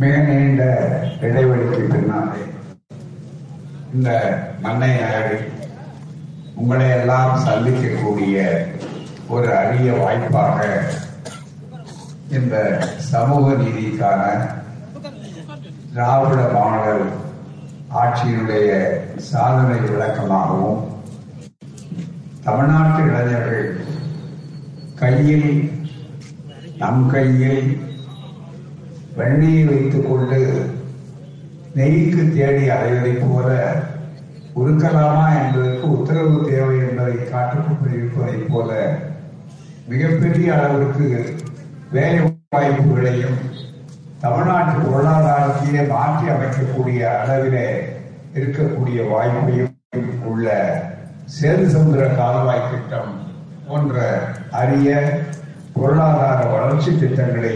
மிக நீண்ட இடைவெளிக்கு பின்னாலே இந்த மண்ணை நகரில் உங்களை எல்லாம் சந்திக்கக்கூடிய ஒரு அரிய வாய்ப்பாக இந்த சமூக நீதிக்கான திராவிட மாடல் ஆட்சியினுடைய சாதனை விளக்கமாகவும் தமிழ்நாட்டு இளைஞர்கள் கையில் நம் கையில் வெண்ணெயை வைத்துக் கொண்டு நெய்க்கு தேடி அலைவதை போல உருக்கலாமா என்பதற்கு உத்தரவு தேவை என்பதை காட்டுக்கொண்டிருப்பதைப் போல மிகப்பெரிய அளவிற்கு வேலை வாய்ப்புகளையும் தமிழ்நாட்டு பொருளாதாரத்திலே மாற்றி அமைக்கக்கூடிய அளவிலே இருக்கக்கூடிய வாய்ப்பையும் உள்ள சேது சமுதிர கால்வாய் திட்டம் போன்ற அரிய பொருளாதார வளர்ச்சி திட்டங்களை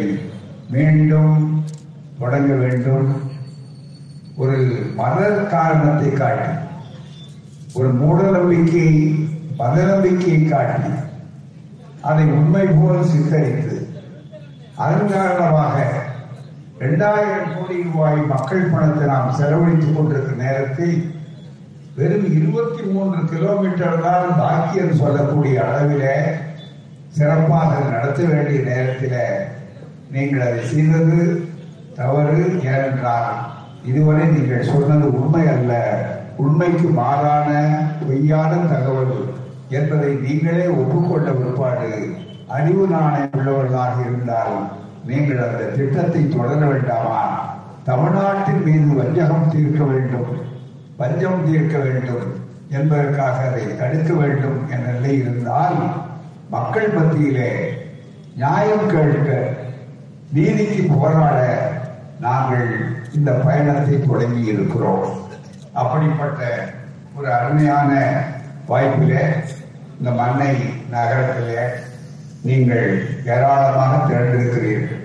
மீண்டும் தொடங்க வேண்டும். ஒரு மத காரணத்தை காட்டி ஒரு மூட நம்பிக்கை மத நம்பிக்கையை காட்டி அதை உண்மை போல் சித்தரித்து அதன் காரணமாக இரண்டாயிரம் கோடி ரூபாய் மக்கள் பணத்தை நாம் செலவழித்துக் கொண்டிருக்கிற நேரத்தில் வெறும் இருபத்தி மூன்று கிலோமீட்டர் தான் பாக்கியம் சொல்லக்கூடிய அளவில் சிறப்பாக நடத்த வேண்டிய நேரத்தில் நீங்கள் அதை செய்தது தவறு ஏனென்றால் இதுவரை நீங்கள் சொன்னது உண்மை அல்ல. உண்மைக்கு மாறான பொய்யான தகவல் என்பதை நீங்களே ஒப்புக்கொண்ட பிற்பாடு அறிவு நாணயம் உள்ளவர்களாக இருந்தால் நீங்கள் அந்த திட்டத்தை தொடர வேண்டாமா? தமிழ்நாட்டின் மீது வஞ்சகம் தீர்க்க வேண்டும் பஞ்சம் தீர்க்க வேண்டும் என்பதற்காக அதை தடுக்க வேண்டும் என்ற நிலை இருந்தால் மக்கள் மத்தியிலே நியாயம் கேட்க நீதிக்கு போராட நாங்கள் இந்த பயணத்தை தொடங்கி இருக்கிறோம். அப்படிப்பட்ட ஒரு அருமையான வாய்ப்பில் இந்த மண்ணை நகரத்தில் நீங்கள் ஏராளமாக திரண்டிருக்கிறீர்கள்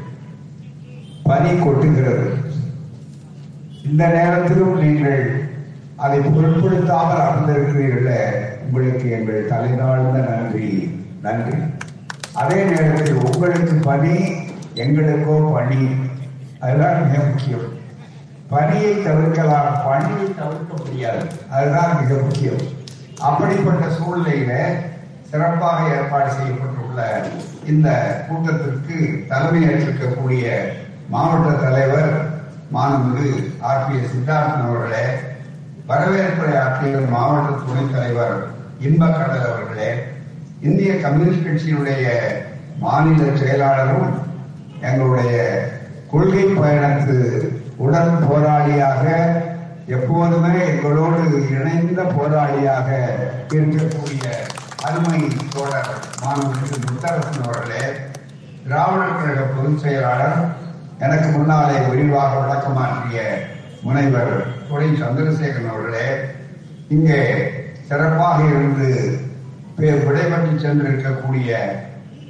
பனி கொட்டுகிறது. இந்த நேரத்திலும் நீங்கள் அதை பொருட்படுத்தாமல் அமர்ந்திருக்கிறீர்கள் உங்களுக்கு எங்கள் தலைநாழ்ந்த நன்றி. நன்றி. அதே நேரத்தில் உங்களுக்கு பணி எங்களுக்கோ பணி. அதுதான் மிக முக்கியம். பணியை தவிர்க்கலாம். பணியை தவிர்க்க முடியாது. அதுதான் மிக முக்கியம். அப்படிப்பட்ட சூழ்நிலையில சிறப்பாக ஏற்பாடு செய்யப்பட்டுள்ள இந்த கூட்டத்திற்கு தலைமையேற்றிருக்கக்கூடிய மாவட்ட தலைவர் மாண்புமிகு ஆர். பி. எஸ். சித்தார்த்தன் அவர்களே வரவேற்புரை ஆற்றிய மாவட்ட துணைத் தலைவர் இன்பக்கடல் அவர்களே இந்திய கம்யூனிஸ்ட் கட்சியினுடைய மாநில செயலாளரும் எங்களுடைய கொள்கை பயணத்து உடன் போராளியாக எப்போதுமே எங்களோடு இணைந்த போராளியாக இருக்கக்கூடிய அருமை தோழர் மாணவர்கள் முத்தரசன் அவர்களே திராவிடர் கழக பொதுச் செயலாளர் எனக்கு முன்னாலே விரிவாக விளக்கமாற்றிய முனைவர் துறை சந்திரசேகரன் அவர்களே இங்கே சிறப்பாக இருந்து பே- விடைபெற்று சென்றிருக்கக்கூடிய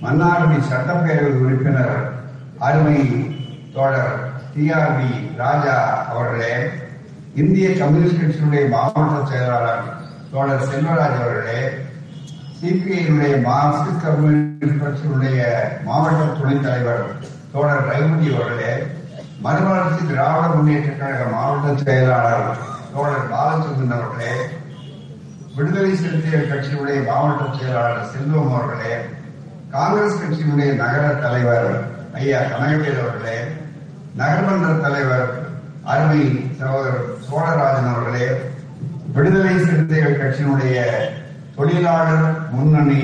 மன்னார்குடி சட்டப்பேரவை உறுப்பினர் அருமை தோழர் டிஆர்பி ராஜா அவர்களே இந்திய கம்யூனிஸ்ட் கட்சியினுடைய மாவட்ட செயலாளர் தோழர் செல்வராஜ் அவர்களே சிபிஐனுடைய மார்க்சிஸ்ட் கம்யூனிஸ்ட் கட்சியினுடைய மாவட்ட துணைத் தலைவர் தோழர் ரகுமதி அவர்களே மறுமலர்ச்சி திராவிட முன்னேற்ற கழக மாவட்ட செயலாளர் தோழர் பாலச்சந்திரன் அவர்களே விடுதலை சிறுத்தைகள் கட்சியினுடைய மாவட்ட செயலாளர் செல்வம் அவர்களே காங்கிரஸ் கட்சியினுடைய நகர தலைவர் ஐயா கனகவேல் அவர்களே நகர்மன்ற தலைவர் அருமை சகோதரர் சோழராஜன் அவர்களே விடுதலை சிறுத்தைகள் கட்சியினுடைய தொழிலாளர் முன்னணி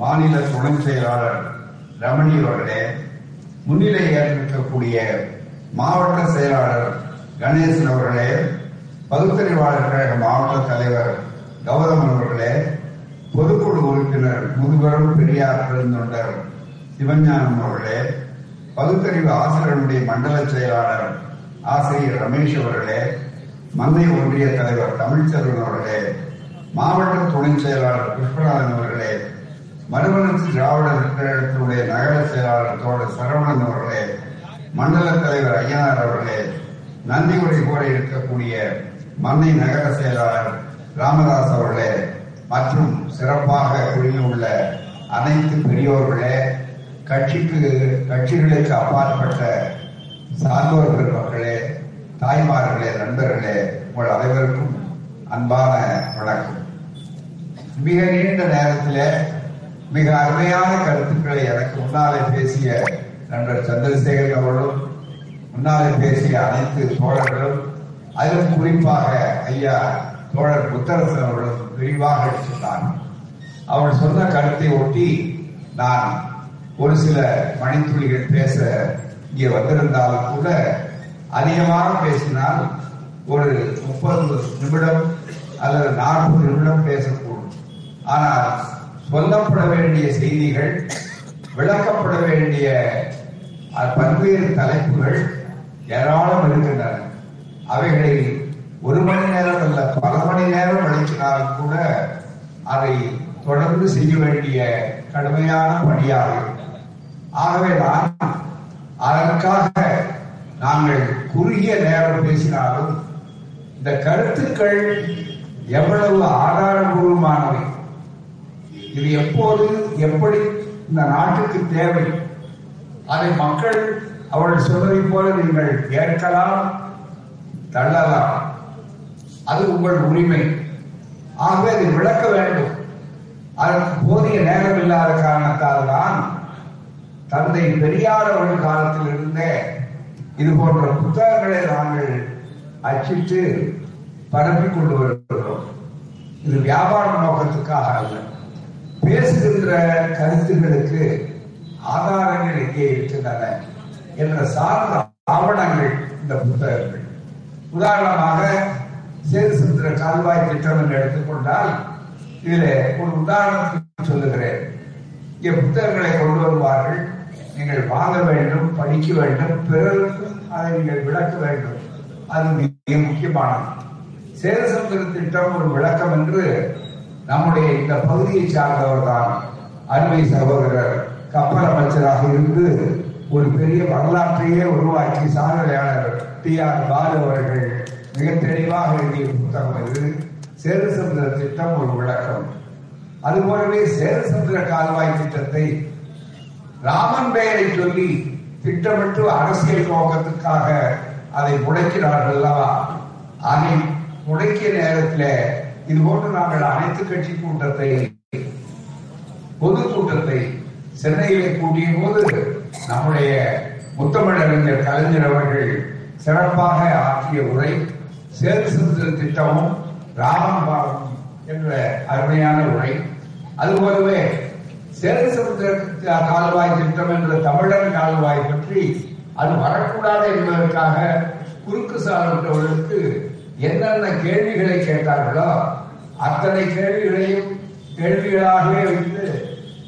மாநில துணை செயலாளர் ரமணி அவர்களே முன்னிலை ஏற்றிருக்கக்கூடிய மாவட்ட செயலாளர் கணேசன் அவர்களே பகுத்தறிவாளர் கழக மாவட்ட தலைவர் கௌதமன் அவர்களே பொதுக்குழு உறுப்பினர் முதுபெரும் பெரியார் பெருந்தொண்டர் சிவஞானம் அவர்களே பகுத்தறிவு ஆசிரியருடைய மண்டல செயலாளர் ஆசிரியர் ரமேஷ் அவர்களே மந்தை ஒன்றிய தலைவர் தமிழ்ச்செல்வன் அவர்களே மாவட்ட துணை செயலாளர் புஷ்பநாதன் அவர்களே மறுமலர்ச்சி திராவிடர் கழகத்தினுடைய நகர செயலாளர் தோழர் சரவணன் அவர்களே மண்டல தலைவர் ஐயனார் அவர்களே நந்தி உரை கூற இருக்கக்கூடிய மன்னை நகர செயலாளர் ராமதாஸ் அவர்களே மற்றும் சிறப்பாக உள்ள அனைத்து பெரியோர்களே கட்சிக்கு கட்சிகளுக்கு அப்பாற்பட்ட சார்ந்தோர் பெருமக்களே தாய்மார்களே நண்பர்களே உங்கள் அனைவருக்கும் அன்பான வணக்கம். மிக நீண்ட நேரத்தில் மிக அருமையான கருத்துக்களை எனக்கு முன்னாலே பேசிய நண்பர் சந்திரசேகர் அவர்களும் முன்னாலே பேசிய அனைத்து தோழர்களும் அதிலும் குறிப்பாக ஐயா தோழர் புத்தரசன் அவர்களும் விரிவாக எடுத்துள்ளார் அவர் சொன்ன கருத்தை ஒட்டி நான் ஒரு சில மணித்துளிகள் பேச இங்கே வந்திருந்தாலும் கூட அதிகமாக பேசினால் ஒரு முப்பது நிமிடம் அல்லது நாற்பது நிமிடம் பேசக்கூடும். ஆனால் சொல்லப்பட வேண்டிய செய்திகள் விளக்கப்பட வேண்டிய பல்வேறு தலைப்புகள் ஏராளம் இருக்கின்றன. அவைகளை ஒரு மணி நேரம் அல்ல பல மணி நேரம் விளக்கினாலும் கூட அதை தொடர்ந்து செய்ய வேண்டிய கடுமையான பணியாக ஆகவேதான் அதற்காக நாங்கள் குறுகிய நேரம் பேசினாலும் இந்த கருத்துக்கள் எவ்வளவு ஆதாரபூர்வமானவை? இது எப்போது எப்படி இந்த நாட்டுக்கு தேவை? அதை மக்கள் அவர்கள் சொல்வதை போல நீங்கள் ஏற்கலாம் தள்ளலாம். அது உங்கள் உரிமை. ஆகவே அதை விளக்க வேண்டும். அதற்கு போதிய நேரம் இல்லாத காரணத்தால் தான் தந்தை பெரியார் அவர்கள் காலத்தில் இருந்த இது போன்ற புத்தகங்களை நாங்கள் அச்சிட்டு பரப்பிக் கொண்டு வருகிறோம். இது வியாபார நோக்கத்துக்காக அல்ல. பேசுகின்ற கருத்துகளுக்கு ஆதாரங்கள் இங்கே இருக்கின்றன என்ற சார்ந்த ஆவணங்கள் இந்த புத்தகங்கள். உதாரணமாக சேது கால்வாய் திட்டம் என்று எடுத்துக்கொண்டால் இதில் ஒரு உதாரணத்துக்கு சொல்லுகிறேன். இங்கே புத்தகங்களை கொண்டு வருவார்கள். நீங்கள் வாங்க வேண்டும் படிக்க வேண்டும் பிறருக்கும் அதை நீங்கள் விளக்க வேண்டும். அது மிக முக்கியமானது. சேதசமுத்திர திட்டம் ஒரு விளக்கம் என்று நம்முடைய இந்த பகுதியை சார்ந்தவர் தான் அருமை சகோதரர் கப்பல் அமைச்சராக இருந்து ஒரு பெரிய வரலாற்றையே உருவாக்கி சாதனையாளர் டி ஆர் பாலு அவர்கள் மிக தெளிவாக எழுதிய புத்தகம் இது. சேரசமுத்திர திட்டம் ஒரு விளக்கம். அதுபோலவே சேரசமுத்திர கால்வாய் திட்டத்தை ராமன் பெயரை சொல்லி திட்டமிட்டு அரசியல் நோக்கத்துக்காக அதை முடக்கிறார்கள் அல்லவா அதை முடக்கிய நேரத்தில் இது போன்று நாங்கள் அனைத்து கட்சி கூட்டத்தை பொது கூட்டத்தை சென்னையிலே கூட்டிய போது நம்முடைய முத்தமிழறிஞர் கலைஞர் அவர்கள் சிறப்பாக ஆற்றிய உரை சேது சிறுத்தல் திட்டமும் ராமன் பாலம் என்ற அருமையான உரை. அதுபோலவே சேது கால்வாய் திட்டம் என்ற தமிழர் கால்வாய் பற்றி அது வரக்கூடாது என்பதற்காக குறுக்கு சார்ந்தவர்களுக்கு என்னென்ன கேள்விகளை கேட்டார்களோ அத்தனை கேள்விகளையும் கேள்விகளாகவே வைத்து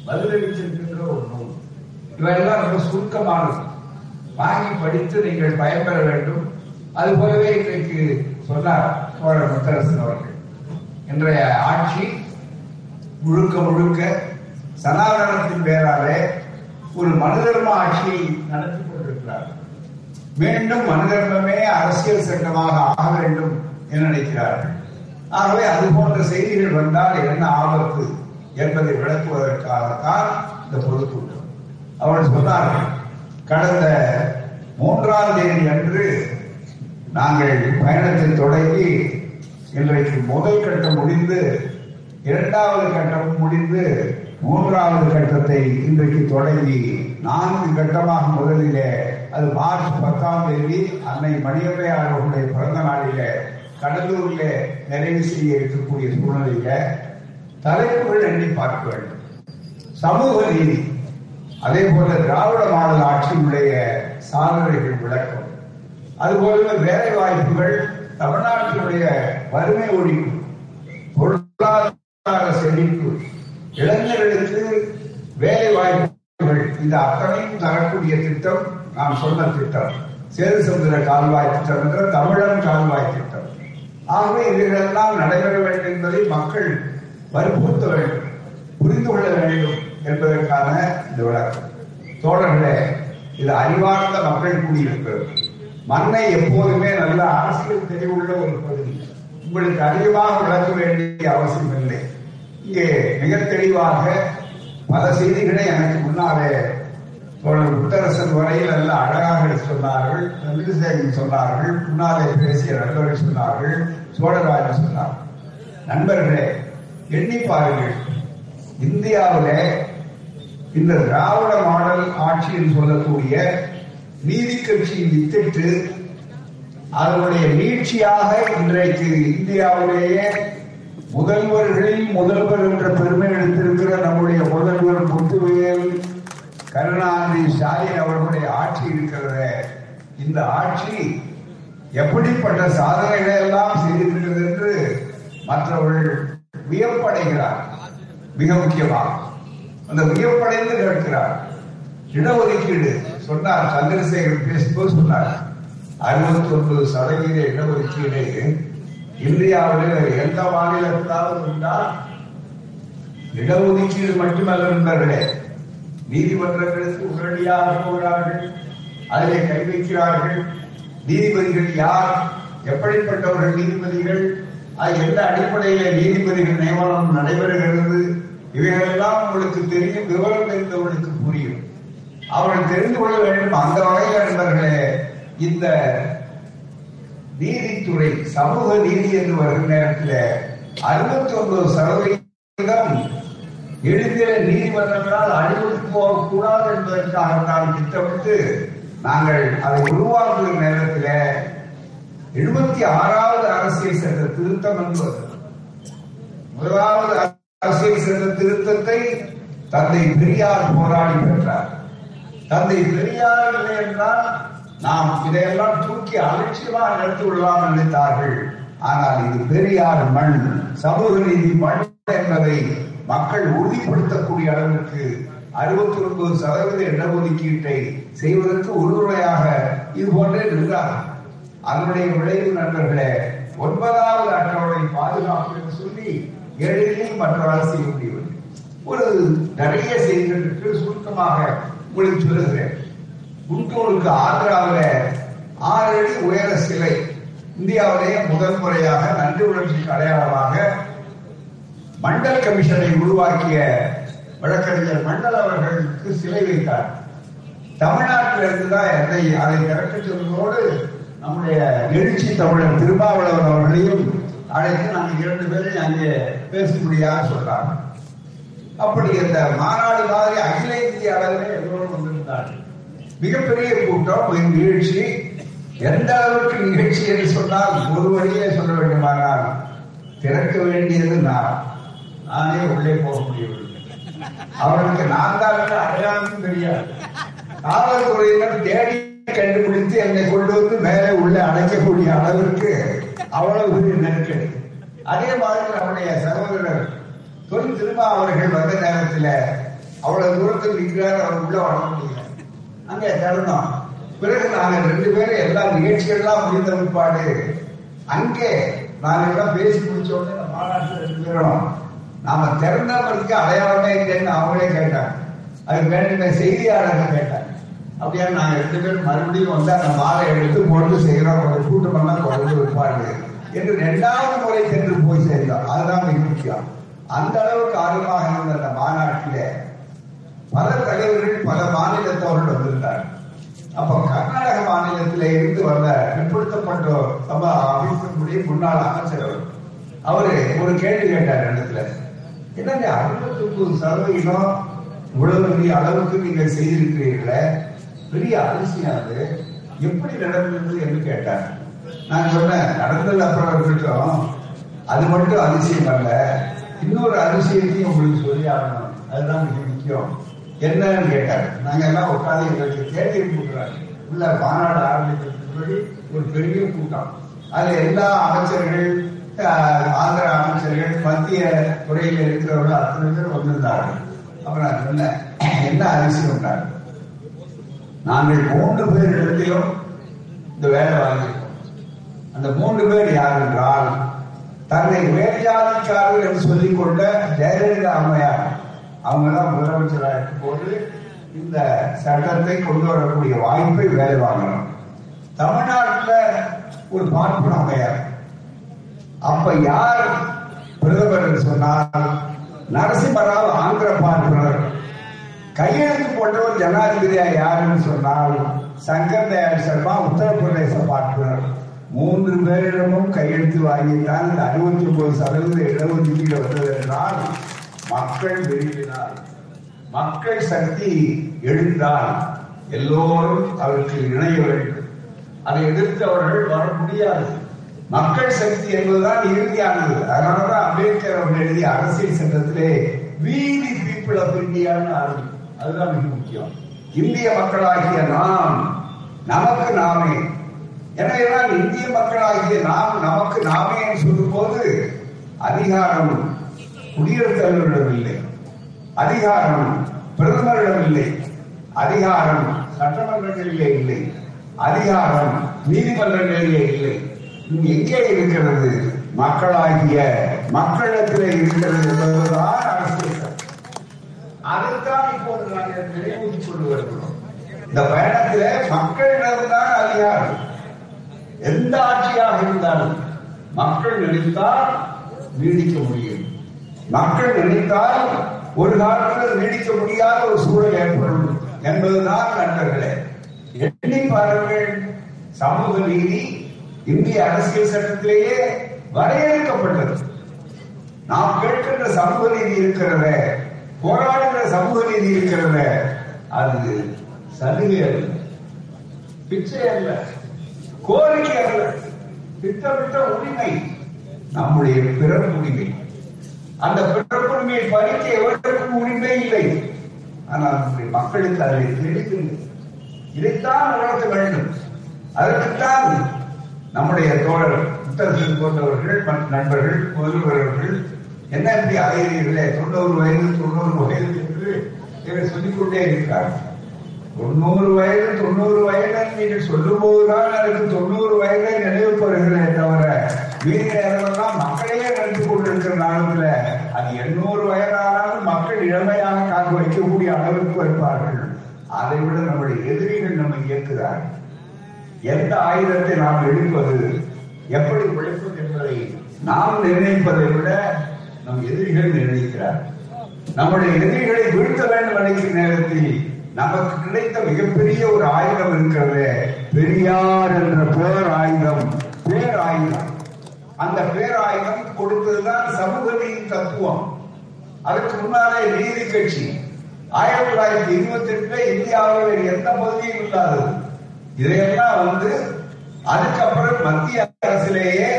பதிலளித்திருக்கின்ற ஒரு நூல். இவையெல்லாம் ரொம்ப சுருக்கமானது. வாங்கி படித்து நீங்கள் பயன்பெற வேண்டும். அது போலவே இன்றைக்கு சொன்னார் சோழர் முத்தரசன் அவர்கள். இன்றைய ஆட்சி முழுக்க முழுக்க சனாதனத்தின் பேராலே ஒரு மனதர்ம ஆட்சியை நடத்தி கொண்டிருக்கிறார். மீண்டும் மனுதர்மமே அரசியல் சட்டமாக ஆக வேண்டும் என நினைக்கிறார்கள். ஆகவே அது போன்ற செய்திகள் வந்தால் என்ன ஆபத்து என்பதை விளக்குவதற்காகத்தான் இந்த பொதுக்கூட்டம். அவர்கள் சொன்னார்கள் கடந்த மூன்றாம் தேதி அன்று நாங்கள் பயணத்தை தொடங்கி இன்றைக்கு முதல் கட்டம் முடிந்து இரண்டாவது கட்டம் முடிந்து மூன்றாவது கட்டத்தை இன்றைக்கு தொடங்கி நான்கு கட்டமாக முதலிலே அது மார்ச் பத்தாம் தேதி அன்னை மணியம்மையார் அவர்களுடைய பிறந்த நாளிலே கடலூரிலே நிறைவு செய்ய இருக்கக்கூடிய சூழ்நிலையில தலைப்புகள் எண்ணி பார்க்க வேண்டும். சமூக நீதி. அதே போல திராவிட மாடல் ஆட்சியினுடைய சாதனைகள் விளக்கம். அதுபோல வேலை வாய்ப்புகள் தமிழ்நாட்டினுடைய வறுமை ஒழிப்பு பொருளாதார செழிப்பு இளைஞர்களுக்கு வேலை வாய்ப்புகள். இந்த அத்தனையும் தரக்கூடிய திட்டம் நாம் சொன்ன திட்டம். சேது சமுதிர கால்வாய் திட்டம் என்ற தமிழன் கால்வாய் திட்டம். ஆகவே இவைகளெல்லாம் நடைபெற வேண்டும் என்பதை மக்கள் வற்புறுத்த வேண்டும் புரிந்து கொள்ள வேண்டும் என்பதற்கான இந்த விளக்கம். தோழர்களே இது அறிவார்ந்த மக்கள் கூடியிருக்கிறது. மண்ணை எப்போதுமே நல்ல அரசியல் தெளிவுள்ள ஒரு பகுதி. உங்களுக்கு அதிகமாக விளக்க வேண்டிய அவசியம் இல்லை இங்கே மிக தெளிவாக பல செய்திகளை எனக்கு முன்னாலே தோழர் முத்தரசன் வரையில் நல்ல அழகாக சொன்னார்கள் தமிழிசேகன் சொன்னார்கள் முன்னாலே பேசிய நண்பர்கள் சொன்னார்கள் சோழராஜன் சொன்னார். நண்பர்களே எண்ணி பாருங்கள். இந்தியாவிலே இந்த திராவிட மாடல் ஆட்சியில் சொல்லக்கூடிய நீதி கட்சியின் வித்திட்டு அதனுடைய நீட்சியாக இன்றைக்கு இந்தியாவிலேயே முதல்வர்களில் முதல்வர் என்ற பெருமை எடுத்திருக்கிற நம்முடைய முதல்வர் முத்துவேல் கருணாநிதி ஸ்டாலின் அவர்களுடைய ஆட்சி இருக்கிறத இந்த ஆட்சி எப்படிப்பட்ட சாதனைகளை எல்லாம் செய்திருக்கிறது என்று மற்றவர்கள் வியப்படைகிறார். மிக முக்கியமாக அந்த வியப்படைந்து கேட்கிறார். இடஒதுக்கீடு சொன்னார் சந்திரசேகர் பேசும்போது சொன்னார் அறுபத்தி ஒன்பது சதவீத இடஒதுக்கீடு இந்தியாவில் எந்த மாநிலத்திலாவது இருந்தால் இடஒதுக்கீடு மட்டுமல்ல நண்பர்களே. நீதிமன்றங்களுக்கு உடனடியாக போகிறார்கள் அதிலே கை வைக்கிறார்கள். நீதிபதிகள் யார்? எப்படிப்பட்டவர்கள் நீதிபதிகள்? அது எந்த அடிப்படையில நீதிபதிகள் நியமனம் நடைபெறுகிறது? இவைகளெல்லாம் உங்களுக்கு தெரியும் விவரம் தெரிந்தவர்களுக்கு புரியும். அவர்கள் தெரிந்து கொள்ள வேண்டும். அந்த வகையில் நண்பர்களே இந்த நீதித்துறை சமூக நீதி என்று வருகிற நேரத்தில் அறுபத்தி ஒன்பது சதவீதம் எழுதிய நீதிமன்றங்களால் அனுமதி போகக்கூடாது என்பதற்காகத்தான் திட்டமிட்டு நாங்கள் அதை உருவாக்குகிற நேரத்தில் எழுபத்தி ஆறாவது அரசியல் சட்ட திருத்தம் என்பது. முதலாவது அரசியல் சட்ட திருத்தத்தை தந்தை பெரியார் போராடி பெற்றார். தந்தை பெரியார் இல்லை என்றால் நாம் இதையெல்லாம் தூக்கி அலட்சியமாக நடத்தி விடலாம் நினைத்தார்கள். ஆனால் இது பெரியார் மண் சமூக நீதி மண் என்பதை மக்கள் உறுதிப்படுத்தக்கூடிய அளவிற்கு அறுபத்தி ஒன்பது சதவீத இடஒதுக்கீட்டை செய்வதற்கு உறுதுணையாக இது போன்றே இருந்தார் அதனுடைய விளைவு நண்பர்களே ஒன்பதாவது அட்டவணை பாதுகாப்பு என்று சொல்லி எளிதில் மற்ற செய்ய முடியவில்லை ஒரு நிறைய செய்திகளுக்கு சுருக்கமாக உங்களுக்கு சொல்லுகிறேன். குண்டூருக்கு ஆந்திராவில் ஆறு அடி உயர சிலை இந்தியாவிலேயே முதல் முறையாக நன்றி உணர்ச்சிக்கு அடையாளமாக மண்டல் கமிஷனை உருவாக்கிய வழக்கறிஞர் மண்டல் அவர்களுக்கு சிலை வைத்தார். தமிழ்நாட்டிலிருந்து தான் அதை அதை திறக்க சொல்வதோடு நம்முடைய எழுச்சி தமிழர் திருமாவளவன் அவர்களையும் அழைத்து நாங்கள் இரண்டு பேரையும் அங்கே பேசும்படியாக சொல்றாங்க அப்படி இந்த மாநாடு மாதிரி அகில இந்திய அளவிலே எல்லோரும் வந்திருந்தார்கள். மிகப்பெரிய கூட்டம் நிகழ்ச்சி. எந்த அளவுக்கு நிகழ்ச்சி என்று சொன்னால் ஒரு வழியே சொல்ல வேண்டுமானால் திறக்க வேண்டியது நான். நானே உள்ளே போக முடியவில்லை. அவர்களுக்கு நான் தான் அடையாளம் தெரியாது. காவல்துறையினர் தேடி கண்டுபிடித்து என்னை கொண்டு வந்து மேலே உள்ளே அடைக்கக்கூடிய அளவிற்கு அவ்வளவு நெருக்கடி. அதே மாதிரி நம்முடைய சகோதரர் தொல் திருமா அவர்கள் வந்த நேரத்தில் அவ்வளவு தூரத்தில் நிற்கிறார் அவர் உள்ள வர முடியல. அங்கே தருணம். பிறகு நாங்கள் ரெண்டு பேரும் எல்லா நிகழ்ச்சிகள்லாம் முடிந்த பிற்பாடு அங்கே நாங்கள் எல்லாம் பேசி முடிச்ச உடனே இந்த மாநாட்டில் ரெண்டு பேரும் நாம திறந்தவர்களுக்கு அடையாளமே இல்லைன்னு அவங்களே கேட்டாங்க. அதுக்கு வேண்டிய செய்தியாளர்கள் கேட்டாங்க. அப்படியா நாங்கள் ரெண்டு பேரும் மறுபடியும் வந்து அந்த மாலை எடுத்து போட்டு செய்கிறோம் ஒரு கூட்டம் எல்லாம் தொடர்ந்து வைப்பாரு என்று இரண்டாவது முறை சென்று போய் சேர்ந்தோம் அதுதான் மிக முக்கியம். அந்த அளவுக்கு ஆர்வமாக இருந்த அந்த மாநாட்டிலே பல தலைவர்கள் பல மாநிலத்தவர்கள் வந்திருந்தார்கள் அப்ப கர்நாடக மாநிலத்தில இருந்து வந்த பிற்படுத்தப்பட்ட சபா அமைப்பினுடைய முன்னாள் அமைச்சர் அவர். அவரு ஒரு கேள்வி கேட்டார் இடத்துல. என்னங்க அறுபத்தி ஒன்பது சதவீதம் இவ்வளவு பெரிய அளவுக்கு நீங்கள் செய்திருக்கிறீர்களே? பெரிய அதிசயம் எப்படி நடந்தது என்று கேட்டார். நான் சொன்னேன் நடந்தது அப்புறம் இருக்கட்டும். அது மட்டும் அதிசயம் அல்ல. இன்னொரு அதிசயத்தையும் உங்களுக்கு சொல்லி ஆகணும். அதுதான் மிக முக்கியம். என்னன்னு கேட்டார். நாங்க எல்லாம் உட்காந்து எங்களுக்கு தேடி கூட்டுறாரு உள்ள மாநாடு ஆரம்பிக்கிறதுக்கு முன்னாடி ஒரு பெரிய கூட்டம். அதுல எல்லா அமைச்சர்கள் ஆந்திர அமைச்சர்கள் மத்திய துறையில் இருக்கிறவர்கள் அத்தனை பேர் வந்திருந்தார்கள். அப்ப நான் சொன்னேன் என்ன அதிசயம் நாங்கள் மூன்று பேர் இடத்திலும் இந்த வேலை வாங்கியிருக்கோம். அந்த மூன்று பேர் யார் என்றால் தன்னை வேலையாதிக்காரர்கள் என்று சொல்லிக்கொண்ட ஜெயலலிதா அம்மையார். அவங்க தான் முதலமைச்சராக இருக்கும் போது இந்த சட்டத்தை கொண்டு வரக்கூடிய வாய்ப்பை வேலை வாங்கணும். தமிழ்நாட்டில் ஒரு பார்ப்பு அமையார் அப்ப யார் பிரதமர் என்று சொன்னால் நரசிம்மராவ் ஆந்திர பார்ப்பனர் கையெழுத்து போட்டவர் ஜனாதிபதியா யாருன்னு சொன்னால் சங்கர் தயாள் சர்மா உத்தரப்பிரதேச பார்ப்பனர் மூன்று பேரிடமும் கையெழுத்து வாங்கித்தான் இந்த அறுபத்தி ஒன்பது சதவீத இடஒதுக்கீடு வந்தது என்றால் மக்கள் விரும்பினால் மக்கள் சக்தி எழுந்தால் எல்லோரும் அவருக்கு இணைய வேண்டும். அதை எதிர்த்து அவர்கள் வர முடியாது. மக்கள் சக்தி என்பதுதான் இறுதியானது. அதனாலதான் அம்பேத்கர் அவர்கள் எழுதிய அரசியல் சட்டத்திலே வீதி பீப்புள் ஆஃப் இந்தியான்னு அதுதான் மிக முக்கியம். இந்திய மக்களாகிய நாம் நமக்கு நாமே. எனவே இந்திய மக்களாகிய நாம் நமக்கு நாமே சொல்லும் போது அதிகாரம் குடியரசுத் தலைவரிடம் இல்லை. அதிகாரம் பிரதமரிடம் இல்லை. அதிகாரம் சட்டமன்றங்களிலே இல்லை. அதிகாரம் நீதிமன்றங்களிலே இல்லை. எங்கே இருக்கிறது? மக்களாகிய மக்களிடத்திலே இருக்கிறது என்பதுதான் அரசியல் அதைத்தான் இப்போது நாங்கள் நினைவூட்டிக் கொண்டு வருகிறோம். இந்த பயணத்திலே மக்களிடம்தான் அதிகாரம். எந்த ஆட்சியாக இருந்தாலும் மக்கள் நினைத்தால் நீடிக்க முடியும். மக்கள் நினைத்தால் ஒரு காலத்தில் நீடிக்க முடியாத ஒரு சூழல் ஏற்படும் என்பதுதான் நண்பர்களே. எண்ணி பாருங்கள் சமூக நீதி இந்திய அரசியல் சட்டத்திலேயே வரையறுக்கப்பட்டது. நாம் கேட்கின்ற சமூக நீதி இருக்கிறத போராடுகிற சமூக நீதி இருக்கிறத அது சலுகை அல்ல பிச்சை அல்ல கோரிக்கை அல்ல திட்டமிட்ட உரிமை நம்முடைய பிறப்புரிமை அந்த பிறப்புரிமையை பறிக்க எவருக்கும் உரிமை இல்லை. ஆனால் நம்முடைய மக்களுக்கு அதில் தெளிவில்லை இதைத்தான் உணர்த்த வேண்டும். அதற்குத்தான் நம்முடைய தோழர் புத்தகத்தில் போன்றவர்கள் நண்பர்கள் முதல்வர்கள் என்ன இப்படி அலைகிறீர்களே தொண்ணூறு வயது தொண்ணூறு வயது என்று இவர் சொல்லிக்கொண்டே இருக்கிறார். தொண்ணூறு வயது தொண்ணூறு வயது நீங்கள் சொல்லும் போதுதான் எனக்கு தொண்ணூறு வயதை நினைவு பெறுகிறேன் தவிர மீதி மக்களையே நினைத்து கொண்டிருக்கிற நாளத்துல அது எண்ணூறு வயதானாலும் மக்கள் இளமையாக காக்க வைக்கக்கூடிய அளவுக்கு வைப்பார்கள். அதை விட நம்முடைய எதிரிகள் நம்ம இயக்குகிறார் எந்த ஆயுதத்தை நாம் எடுப்பது எப்படி உழைப்பது என்பதை நாம் நிர்ணயிப்பதை விட நம் எதிரிகள் நிர்ணயிக்கிறார். நம்முடைய எதிரிகளை வீழ்த்த வேண்டும் நினைக்கிற நேரத்தில் நமக்கு கிடைத்த மிகப்பெரிய ஒரு ஆயுதம் இருக்கிறது பெரியார் என்ற பேர் ஆயுதம் பேர் ஆயுதம் அந்த பேராயகம் கொடுத்ததுதான் சமூக நீதி தத்துவம். அதுக்கு முன்னாலே நீதி கட்சி. ஆயிரத்தி தொள்ளாயிரத்தி இருபத்தி எட்டுல இந்தியாவில் எந்த பகுதியும் இல்லாதது. இதையெல்லாம் வந்து அதுக்கப்புறம் மத்திய அரசிலேயே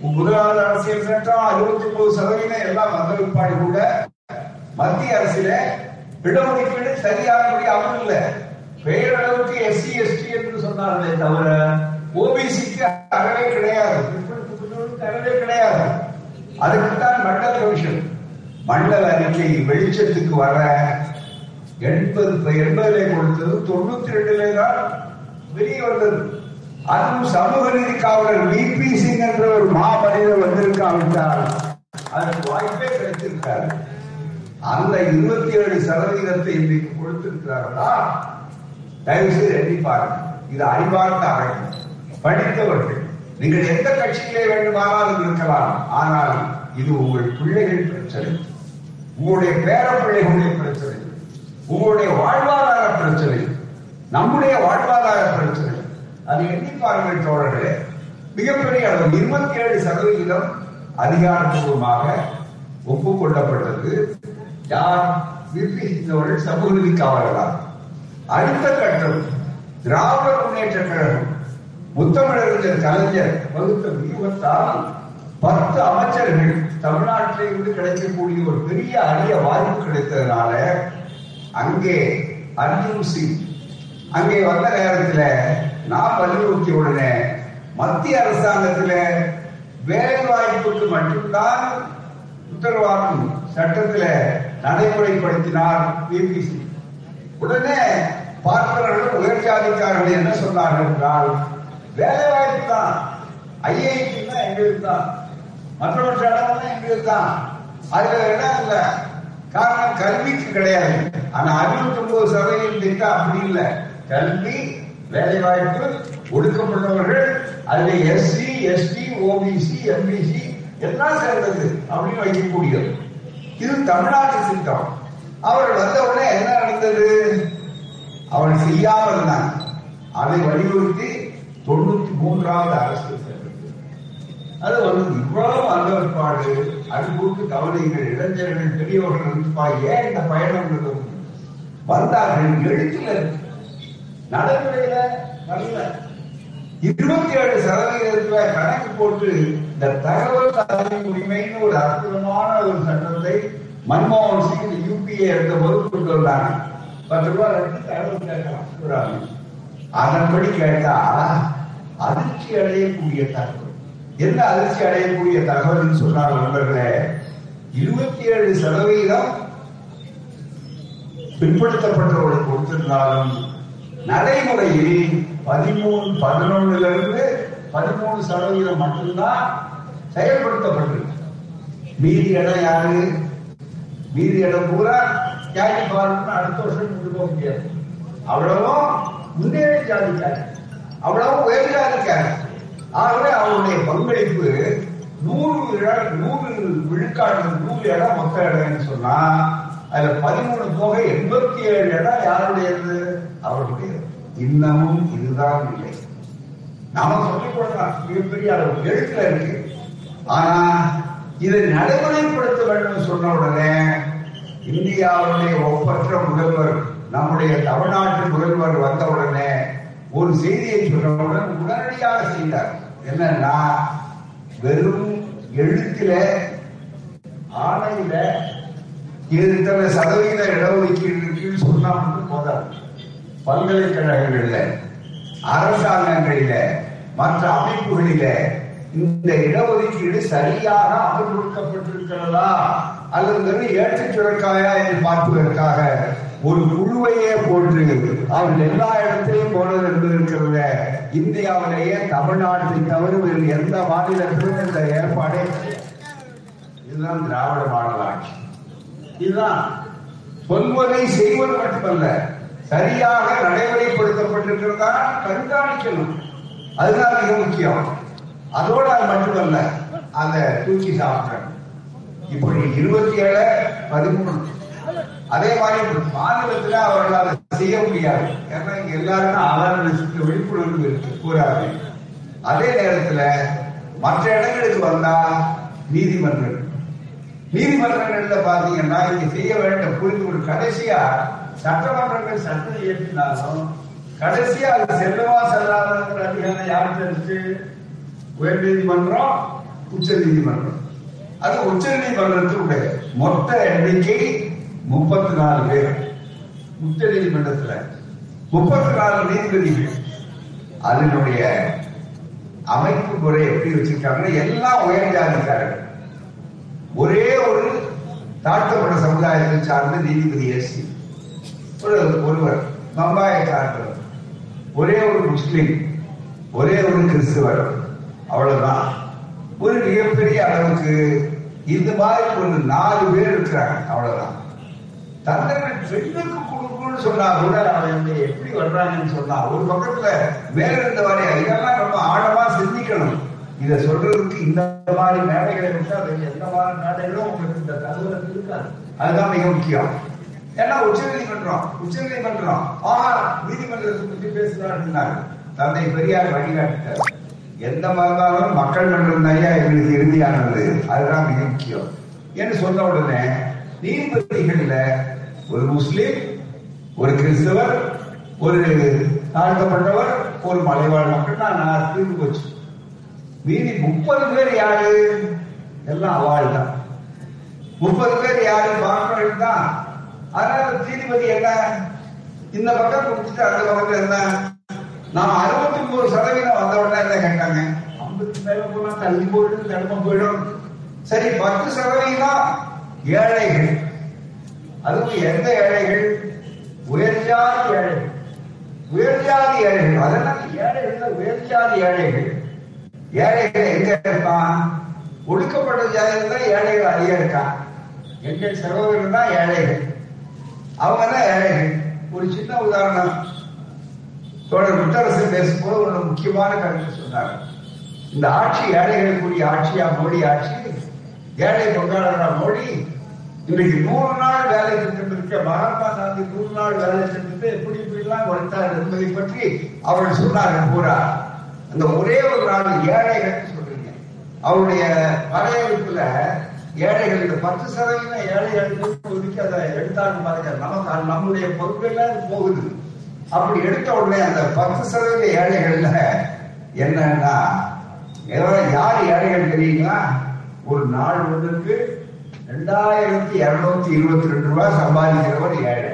முதலாவது அரசியல் சட்டம் அறுபத்தி ஒன்பது சதவீதம் எல்லாம் வந்த விற்பாடு கூட மத்திய அரசில இடஒதுக்கீடு சரியானபடி அமல் பெயரளவுக்கு எஸ்சி எஸ்டி என்று சொன்னார்களே தவிர ஓபிசிக்கு அறவே கிடையாது. தரவே கிடையாது. அதுக்குத்தான் மண்டல கமிஷன். மண்டல அறிக்கை வெளிச்சத்துக்கு வர எண்பது எண்பதுல கொடுத்தது தொண்ணூத்தி ரெண்டுல தான் வெளியே வந்தது. அதுவும் சமூக நீதி காவலர் விபி சிங் என்ற ஒரு மாமனிதர் வந்திருக்காவிட்டால் அதற்கு வாய்ப்பே கிடைத்திருக்கார் அந்த இருபத்தி ஏழு சதவீதத்தை இன்றைக்கு கொடுத்திருக்கிறார்களா? தயவு செய்து எண்ணி பாருங்க இது அறிவார்ந்த அறை படித்தவர்கள் நீங்கள் எந்த கட்சியிலே வேண்டுமானாலும் இருக்கலாம். ஆனால் இது உங்கள் பிள்ளைகள் பிரச்சனை. உங்களுடைய பேர பிள்ளைகளுடைய பிரச்சனை. உங்களுடைய வாழ்வாதார பிரச்சனை. நம்முடைய வாழ்வாதார பிரச்சனை. அதை எண்ணி பாருங்கள் தோழர்களே. மிகப்பெரிய அளவு இருபத்தி ஏழு சதவிகிதம் அதிகாரப்பூர்வமாக ஒப்புக்கொள்ளப்பட்டது. யார்? நிர்வகித்தவர்கள் சமூக நீதி காவலர்களால். அடுத்த கட்டம் திராவிட முன்னேற்ற கழகம். முத்தமிழறிஞர் கலைஞர் வகுத்த வியூகத்தால் பத்து அமைச்சர்கள் தமிழ்நாட்டில் இருந்து கிடைக்கக்கூடிய ஒரு பெரிய அரிய வாய்ப்பு கிடைத்ததுனால அங்கே அர்ஜுன் சிங் அங்கே வந்த நேரத்தில் நான் வலியுறுத்திய உடனே மத்திய அரசாங்கத்தில் வேலை வாய்ப்புக்கு மட்டும்தான் உத்தரவாதம் சட்டத்தில் நடைமுறைப்படுத்தினார் பிபிசி உடனே பார்ப்பவர்கள் உயர்ஜாதிக்காரர்கள் என்ன சொன்னார்கள் என்றால் வேலை வாய்ப்பு தான். ஐஐடி தான் எங்களுக்கு தான். மற்ற மற்ற இடம்லாம் எங்களுக்கு தான். அதுல இடம் இல்ல. காரணம் கல்விக்கு கிடையாது. ஆனா அறுபத்தி ஒன்பது சதவீதம் திட்டம் அப்படி இல்லை. கல்வி வேலை வாய்ப்பு ஒடுக்கப்பட்டவர்கள் அதுல எஸ்சி எஸ்டி ஓபிசி எம்பிசி எல்லாம் சேர்ந்தது அப்படின்னு வைக்கக்கூடியது. இது தமிழ்நாட்டு திட்டம். அவர் வந்த உடனே என்ன நடந்தது? அவன் செய்யாமல் இருந்தான் அதை வலியுறுத்தி தொண்ணூத்தி மூன்றாவது அரசு. அது வந்து இவ்வளவு வந்த அன்புக்கு அது இளைஞர்கள் பெரியவர்கள் இருந்துப்பா ஏன் இந்த பயணம் வந்தார்கள்? எழுத்துல நடைமுறையில வரல. இருபத்தி ஏழு சதவீதத்துல கணக்கு போட்டு இந்த தகவல் அறிவு உரிமைன்னு ஒரு அற்புதமான ஒரு சட்டத்தை மன்மோகன் சிங் யூபிஏ இருந்த போது கொண்டு வந்தாங்க. பத்து ரூபாய் எடுத்து தகவல் கேட்கலாம். அதன்படி கேட்டா அதிர்ச்சி அடையக்கூடிய தகவல். என்ன அதிர்ச்சி அடையக்கூடிய தகவல் சொன்னார் நண்பர்களே? இருபத்தி ஏழு சதவீதம் பிற்படுத்தப்பட்டவர்கள் கொடுத்திருந்தாலும் நடைமுறையில் பதிமூணு பதினொன்னுல இருந்து பதிமூணு சதவீதம் மட்டும்தான் செயல்படுத்தப்பட்டிருக்கு. மீதி இடம் யாரு? மீதி இடம் பூரா ஜாதி பாருன்னு அடுத்த வருஷம் கொண்டு போக முடியாது. அவ்வளவும் முன்னேறி ஜாதிக்காரு அவ்வளவு உயர்ந்ததாக இருக்காங்க ஆகவே அவருடைய பங்களிப்பு நூறு நூறு விழுக்காடு நூறு இடம் மொத்த இடம்னு சொன்னா அதுல பதிமூணு போக எண்பத்தி ஏழு இடம் யாருடையது? அவருடைய இன்னமும் இதுதான் இல்லை. நாம சொல்லிக் கொள்ளலாம் மிகப்பெரிய அளவு எழுத்துல இருக்கு. ஆனா இதை நடைமுறைப்படுத்த வேண்டும் சொன்ன உடனே இந்தியாவுடைய ஒப்பற்ற முதல்வர் நம்முடைய தமிழ்நாட்டு முதல்வர் வந்த உடனே ஒரு செய்தியை சொன்னவுடன் உடனடியாக செய்தார். என்னன்னா வெறும் எழுத்துல ஆணையில இத்தனை சதவீத இடஒதுக்கீடு சொன்னா மட்டும் போதாது. பல்கலைக்கழகங்கள்ல அரசாங்கங்களில மற்ற அமைப்புகளில இந்த இடஒதுக்கீடு சரியாக அமல்படுத்தப்பட்டிருக்கிறதா? அல்லது வெறும் ஏற்றுச் சுரக்காயா என்று பார்ப்பதற்காக ஒரு குழுவையே போட்டு அவர்கள் எல்லா இடத்திலையும் போனது என்று இருக்கிறத. இந்தியாவிலேயே தமிழ்நாட்டை தவிர வேறு எந்த மாநிலத்திலும் இந்த ஏற்பாடே இதுதான் திராவிட மாடல் ஆட்சி. இதுதான் சொல்வதை செய்வது மட்டுமல்ல சரியாக நடைமுறைப்படுத்தப்பட்டிருக்கிறதா கண்காணிக்கணும். அதுதான் மிக முக்கியம். அதோட அது மட்டுமல்ல அந்த தூக்கி சாப்பிட்றேன் இப்படி இருபத்தி ஏழு பதிமூணு அதே மாதிரி மாநிலத்துல அவர்களால் செய்ய முடியாது. ஏன்னா இங்க எல்லாருக்கும் அவேர்னஸ் விழிப்புணர்வு இருக்கு கூறாது அதே நேரத்துல மற்ற இடங்களுக்கு வந்தா நீதிமன்றம் நீதிமன்றங்கள்ல பாத்தீங்கன்னா இங்க செய்ய வேண்டும் புரிந்து ஒரு கடைசியா சட்டமன்றங்கள் சட்டம் இயற்றினாலும் கடைசியா அது செல்லவா செல்லாதங்கிற அதிகாரம் யாருக்கு இருக்கு உயர் நீதிமன்றம் உச்ச நீதிமன்றம். அது உச்ச நீதிமன்றத்தினுடைய மொத்த எண்ணிக்கை முப்பத்தி நாலு பேர் உச்ச நீதிமன்றத்துல. முப்பத்தி நாலு நீதிபதிகள். அதனுடைய அமைப்பு முறை எப்படி வச்சிருக்காங்கன்னா எல்லாம் உயர் ஜாதிக்காரர்கள் ஒரே ஒரு தாழ்த்தப்பட்ட சமுதாயத்தை சார்ந்த நீதிபதி ஏசி ஒரு ஒருவர் பம்பாயை சார்ந்தவர். ஒரே ஒரு முஸ்லிம் ஒரே ஒரு கிறிஸ்துவர். அவ்வளவுதான். ஒரு மிகப்பெரிய அளவுக்கு இந்த மாதிரி ஒரு நாலு பேர் இருக்கிறாங்க. அவ்வளவுதான். தந்தை பெண்ணுக்கு கொடுக்கும்னு சொன்னா கூட அவங்க எப்படி வர்றாங்கன்னு சொன்னா ஒரு பக்கத்துல மேல இருந்த வரை இதெல்லாம் ரொம்ப ஆழமா சிந்திக்கணும். இத சொல்றதுக்கு இந்த மாதிரி மேடைகளை விட்டா வேற எந்த மாதிரி மேடைகளும் உங்களுக்கு இந்த தகவல் இருக்காது. அதுதான் மிக முக்கியம். ஏன்னா உச்ச நீதிமன்றம் உச்ச நீதிமன்றம் ஆஹா நீதிமன்றத்தை பற்றி பேசுறாருன்னாங்க தந்தை பெரியார் வழிகாட்டிட்டார். எந்த மாதிரினாலும் மக்கள் மன்றம் தான் எங்களுக்கு இறுதியானது அதுதான் மிக முக்கியம். என்று சொன்ன உடனே நீதிபதிகள்ல ஒரு முஸ்லீம் ஒரு கிறிஸ்தவர் ஒரு தாழ்த்தப்பட்டவர் ஒரு மலைவாழ் மக்கள் தான் நான் தீர்ந்து போச்சு. மீதி முப்பது பேர் யாரு? எல்லாம் அவாள் தான். முப்பது பேர் யாரு? பார்க்கணும் தான். அதனால நீதிபதி என்ன? இந்த பக்கம் கொடுத்துட்டு அந்த பக்கத்துல என்ன? நான் அறுபத்தி மூணு சதவீதம் வந்த உடனே என்ன கேட்டாங்க? ஐம்பத்தி மேல போனா தள்ளி போயிடும் தடுமை போயிடும். சரி பத்து சதவீதம் ஏழைகள். அதுவும் எந்த ஏழைகள்? உயர்ஜாதி ஏழைகள். உயர்ஜாதி ஏழைகள். அதனால ஏழைகள் உயர்ஜாதி ஏழைகள். ஏழைகள் எங்க இருப்பான்? ஒடுக்கப்பட்ட ஜாதியில் தான் ஏழைகள் அதிகம் இருக்கான். எங்கள் சகோதரர்கள் தான் ஏழைகள். அவங்க தான் ஏழைகள். ஒரு சின்ன உதாரணம். தோழர் முத்தரசு பேசும்போது ஒரு முக்கியமான கருத்து சொன்னார். இந்த ஆட்சி ஏழைகளுக்குரிய ஆட்சியா மோடி ஆட்சி? ஏழை பங்காளரா மோடி? இன்றைக்கு நூறு நாள் வேலை திட்டம் இருக்க மகாத்மா காந்தி நூறு நாள் வேலை செஞ்சுட்டு எப்படி இப்படிலாம் குறைத்தார் என்பதை பற்றி அவர்கள் சொன்னார்கள் பூரா அந்த ஒரே ஒரு நாள் ஏழைகள் சொல்றீங்க. அவருடைய வரையறுப்புல ஏழைகள் இந்த பத்து சதவீதம் ஏழைகளுக்கு ஒதுக்கி அதை எடுத்தாங்க பாருங்க நமக்கு நம்மளுடைய நம்முடைய போகுது. அப்படி எடுத்த உடனே அந்த பத்து சதவீத ஏழைகள்ல என்னன்னா யார் ஏழைகள் தெரியுங்களா? ஒரு நாள் ஒன்றுக்கு ரெண்டாயிரத்தி இருநூத்தி இருபத்தி ரெண்டு ரூபாய் சம்பாதிக்கிறவர் ஏழை.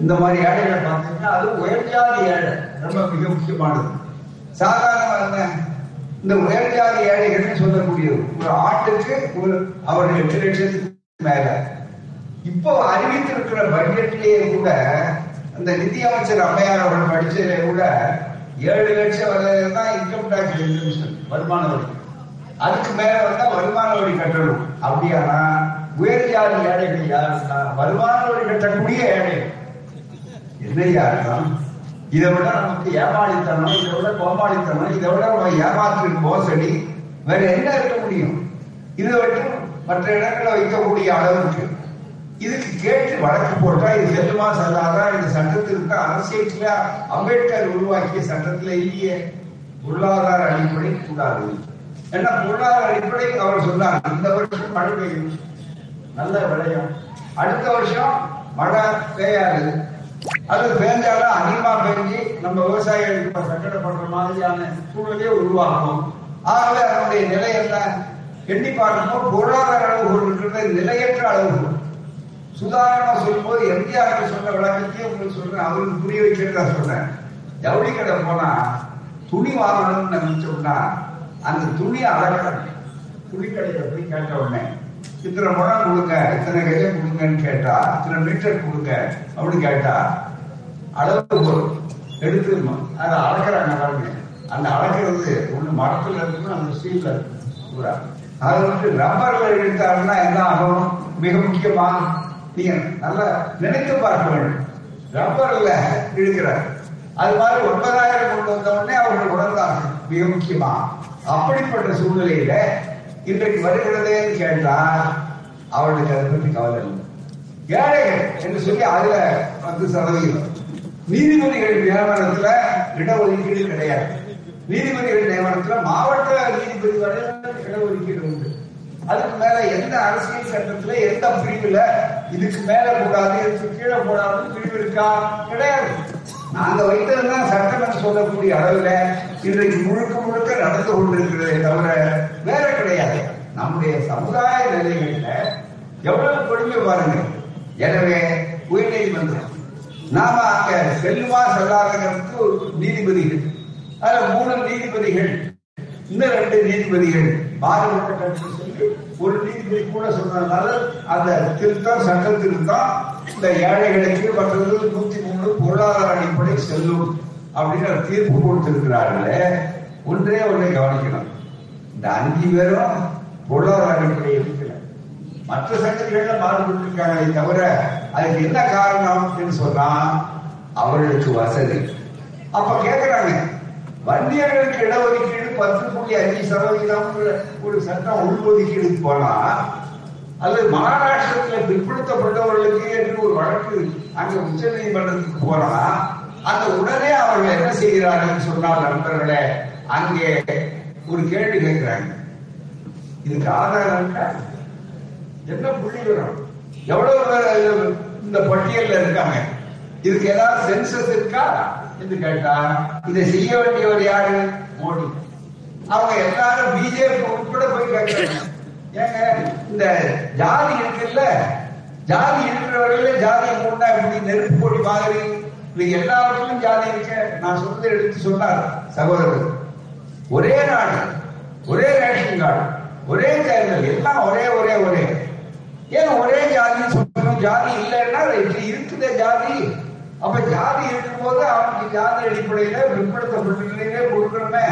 இந்த மாதிரி ஏழைகளை பார்த்தீங்கன்னா அது உயர்ஜாதி ஏழை. ரொம்ப மிக முக்கியமானது. சாதாரண என்ன? இந்த உயர்ஜாதி ஏழைகள்னு சொல்லக்கூடியது. ஒரு ஆட்டுக்கு ஒரு அவர் எட்டு லட்சத்துக்கு மேல. இப்போ அறிவித்திருக்கிற பட்ஜெட்லயே கூட இந்த நிதியமைச்சர் அம்மையார் அவர்கள் படிச்சதுல கூட ஏழு லட்சம் வரை தான் இன்கம் டாக்ஸ் வருமான வரி அதுக்கு மேல வந்தா வருமான வரி கட்டணும். அப்படியானா உயர் ஜாதி ஏழைகள் யாருன்னா வருமான வரி கட்டக்கூடிய ஏழைகள் என்ன இருக்கலாம் இதை விட நமக்கு ஏமாளித்தனம் இதை விட கோமாளித்தனம் இதை விட நம்ம ஏமாற்று மோசடி வேற என்ன இருக்க முடியும்? இதை வரைக்கும் மற்ற இடங்களை வைக்கக்கூடிய அளவுக்கு இதுக்கு கேட்டு வழக்கு போட்டா இது செல்லுமா செல்லாதா இந்த சட்டத்திற்கு அரசியல அம்பேத்கர் உருவாக்கிய சட்டத்துல இல்லையே. பொருளாதார அடிப்படை கூடாது. ஏன்னா பொருளாதார அடிப்படை அவர் சொன்னார் இந்த வருஷம் மழை பெய்யும் நல்ல விளையும் அடுத்த வருஷம் மழை பெய்யாது. அது பெய்ஞ்சாலும் அதிகமா பெஞ்சு நம்ம விவசாயிகளுக்கு கட்டட பண்ற மாதிரியான சூழ்நிலையை உருவாக்கும் ஆகவே அதனுடைய நிலை என்ன? எண்ணி பார்க்கும்போது பொருளாதார அளவுகோல் இருக்கிறது நிலையற்ற அளவுகோல். சுதாரணமா சொல்லும்போது எம்ஜிஆர் சொன்ன விளக்கத்தையும் உங்களுக்கு சொல்றேன். அவருக்கு புரிய வைக்கிறதா சொல்றேன் ஜவுளி கடை போனா துணி வாங்கணும்னு நினைச்சோம்னா அந்த துணி அழகணும் துணி கடையில போய் கேட்ட உடனே இத்தனை முழம் கொடுங்க இத்தனை கஜம் கொடுங்கன்னு கேட்டா இத்தனை மீட்டர் கொடுங்க அப்படின்னு கேட்டா அளவு பொருள் எடுத்து அதை அளக்குறாங்க பாருங்க. அந்த அளக்கிறது ஒண்ணு மரத்துல இருக்கும் அந்த ஸ்டீல்ல இருக்கும் பூரா அது வந்து ரப்பர்ல எடுத்தாருன்னா என்ன ஆகும்? மிக முக்கியமா நீங்க நல்லா நினைத்து பார்க்க வேண்டும். ரப்பர்ல இழுக்கிறார். அது மாதிரி ஒன்பதாயிரம் கொண்டு வந்த உடனே அவர்கள் உணர்ந்தார்கள். மிக முக்கியமா? அப்படிப்பட்ட சூழ்நிலையில இன்றைக்கு வருகிறதேன்னு கேட்டா அவளுக்கு அதை பற்றி கவலை இல்லை. ஏழைகள் என்று சொல்லி அதுல பத்து சதவீதம். நீதிபதிகள் நியமனத்துல இடஒதுக்கீடு கிடையாது. நீதிபதிகள் நியமனத்துல மாவட்ட நீதிபதி வரை இடஒதுக்கீடு உண்டு. அதுக்கு மேல எந்த அரசியல் சட்டத்துல எந்த பிரிவுல இதுக்கு மேல கூடாது இதுக்கு கீழே கூடாதுன்னு பிரிவு இருக்கா? கிடையாது. நாங்க வைத்ததுதான் சட்டம் என்று சொல்லக்கூடிய அளவுல இன்றைக்கு முழுக்க முழுக்க நடந்து கொண்டிருக்கிறதே தவிர வேற கிடையாது. நம்முடைய சமுதாய நிலைகள்ல எவ்வளவு கொடுமை பாருங்க. எனவே உயர்நீதிமன்றம் நாம அங்க செல்லுமா செல்லாதவர்களுக்கு நீதிபதிகள் அதுல மூணு நீதிபதிகள் இன்னும் ரெண்டு நீதிபதிகள் மாறுபட்ட சொல்லி ஒரு நீதிபதி கூட சொன்னதுனால அந்த திருத்தம் சட்ட திருத்தம் இந்த ஏழைகளுக்கு மற்ற நூத்தி மூணு பொருளாதார அடிப்படை செல்லும் அப்படின்னு ஒரு தீர்ப்பு கொடுத்திருக்கிறார்களே ஒன்றே ஒன்றை கவனிக்கணும். இந்த அஞ்சு பேரும் பொருளாதார அடிப்படையில் இருக்கல. மற்ற சட்டங்கள்ல மாறுபட்டிருக்காங்களே தவிர அதுக்கு என்ன காரணம் அப்படின்னு சொன்னா அவர்களுக்கு வசதி. அப்ப கேக்குறாங்க வன்னியர்களுக்கு இடஒதுக்கீடு பத்து புள்ளி அஞ்சு சதவீதம் ஒரு சட்டம் உள்ஒதுக்கீடு போனா அல்லது மகாராஷ்டிரத்தில் பிற்படுத்தப்பட்டவர்களுக்கு என்று ஒரு வழக்கு அங்க உச்ச நீதிமன்றத்துக்கு போனா அந்த உடனே அவர்கள் என்ன செய்கிறார்கள் சொன்னால் நண்பர்களே அங்கே ஒரு கேள்வி கேட்கிறாங்க. இதுக்கு ஆதாரம் என்ன புள்ளி எவ்வளவு பேர் இந்த பட்டியல்ல இருக்காங்க? இதுக்கு ஏதாவது சென்சஸ் இருக்கா என்று கேட்டா இதை செய்ய வேண்டியவர் யாரு? மோடி. அவங்க எல்லாரும் பிஜேபி உட்பட போய் கேட்கிறாங்க. ஏங்க இந்த ஜாதி இருக்குல்ல? ஜாதி இருக்கிறவர்களே ஜாதி மூணா இப்படி நெருப்பு போட்டி மாதிரி இது எல்லாவற்றிலும் ஜாதி இருக்க நான் சொல்றதை எடுத்து சொன்னார் சகோதரர்கள். ஒரே நாடு ஒரே ரேஷன் கார்டு ஒரே தேர்தல் எல்லாம் ஒரே ஒரே ஒரே. ஏன் ஒரே ஜாதி சொல்லணும் ஜாதி இல்லைன்னா இப்படி இருக்குதே ஜாதி. அப்ப ஜாதி இருக்கும்போது அவனுக்கு ஜாதி அடிப்படையில பிற்படுத்தப்பட்ட கொடுக்கணுமே.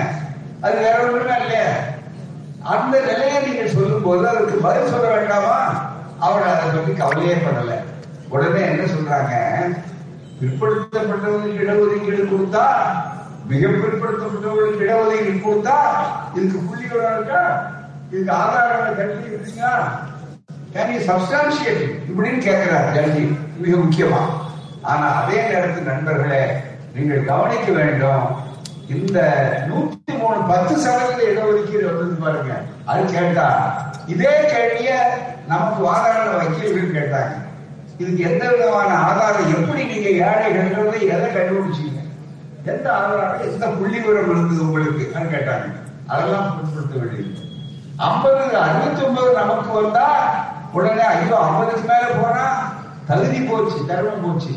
அது வேற ஒண்ணுமே இல்லையா. அந்த நிலையை நீங்க சொல்லும் போது அதுக்கு பதில் சொல்ல வேண்டாமா? அவர் அதை பத்தி கவலையே பண்ணல உடனே என்ன சொல்றாங்க? பிற்படுத்தப்பட்டவர்களுக்கு இடஒதுக்கீடு கொடுத்தா மிக பிற்படுத்தப்பட்டவர்களுக்கு இடஒதுக்கீடு கொடுத்தா இதுக்கு புள்ளி இருக்கா? இதுக்கு ஆதாரங்களை கல்வி இருக்கீங்க கேன் இப்படின்னு கேட்கிறார் கல்வி மிக முக்கியமா. ஆனா அதே நேரத்தில் நண்பர்களே நீங்கள் கவனிக்க வேண்டும் இந்த நூத்தி மூணு பத்து சதவீத இடஒதுக்கீடு வந்தது பாருங்க. அது கேட்டா இதே கேள்விய நமக்கு வாதாட வக்கீல்கள் கேட்டாங்க. இதுக்கு எந்த விதமான ஆதாரம் எப்படி நீங்க ஏழைகள்ன்றதை எதை கண்டுபிடிச்சீங்க? எந்த ஆதாரம் எந்த புள்ளி விவரம் இருந்தது உங்களுக்கு கேட்டாங்க. அதெல்லாம் பொருட்படுத்த வேண்டியது ஐம்பது அறுபத்தி ஒன்பது நமக்கு வந்தா உடனே ஐயோ ஐம்பதுக்கு மேல போனா தகுதி போச்சு தர்மம் போச்சு.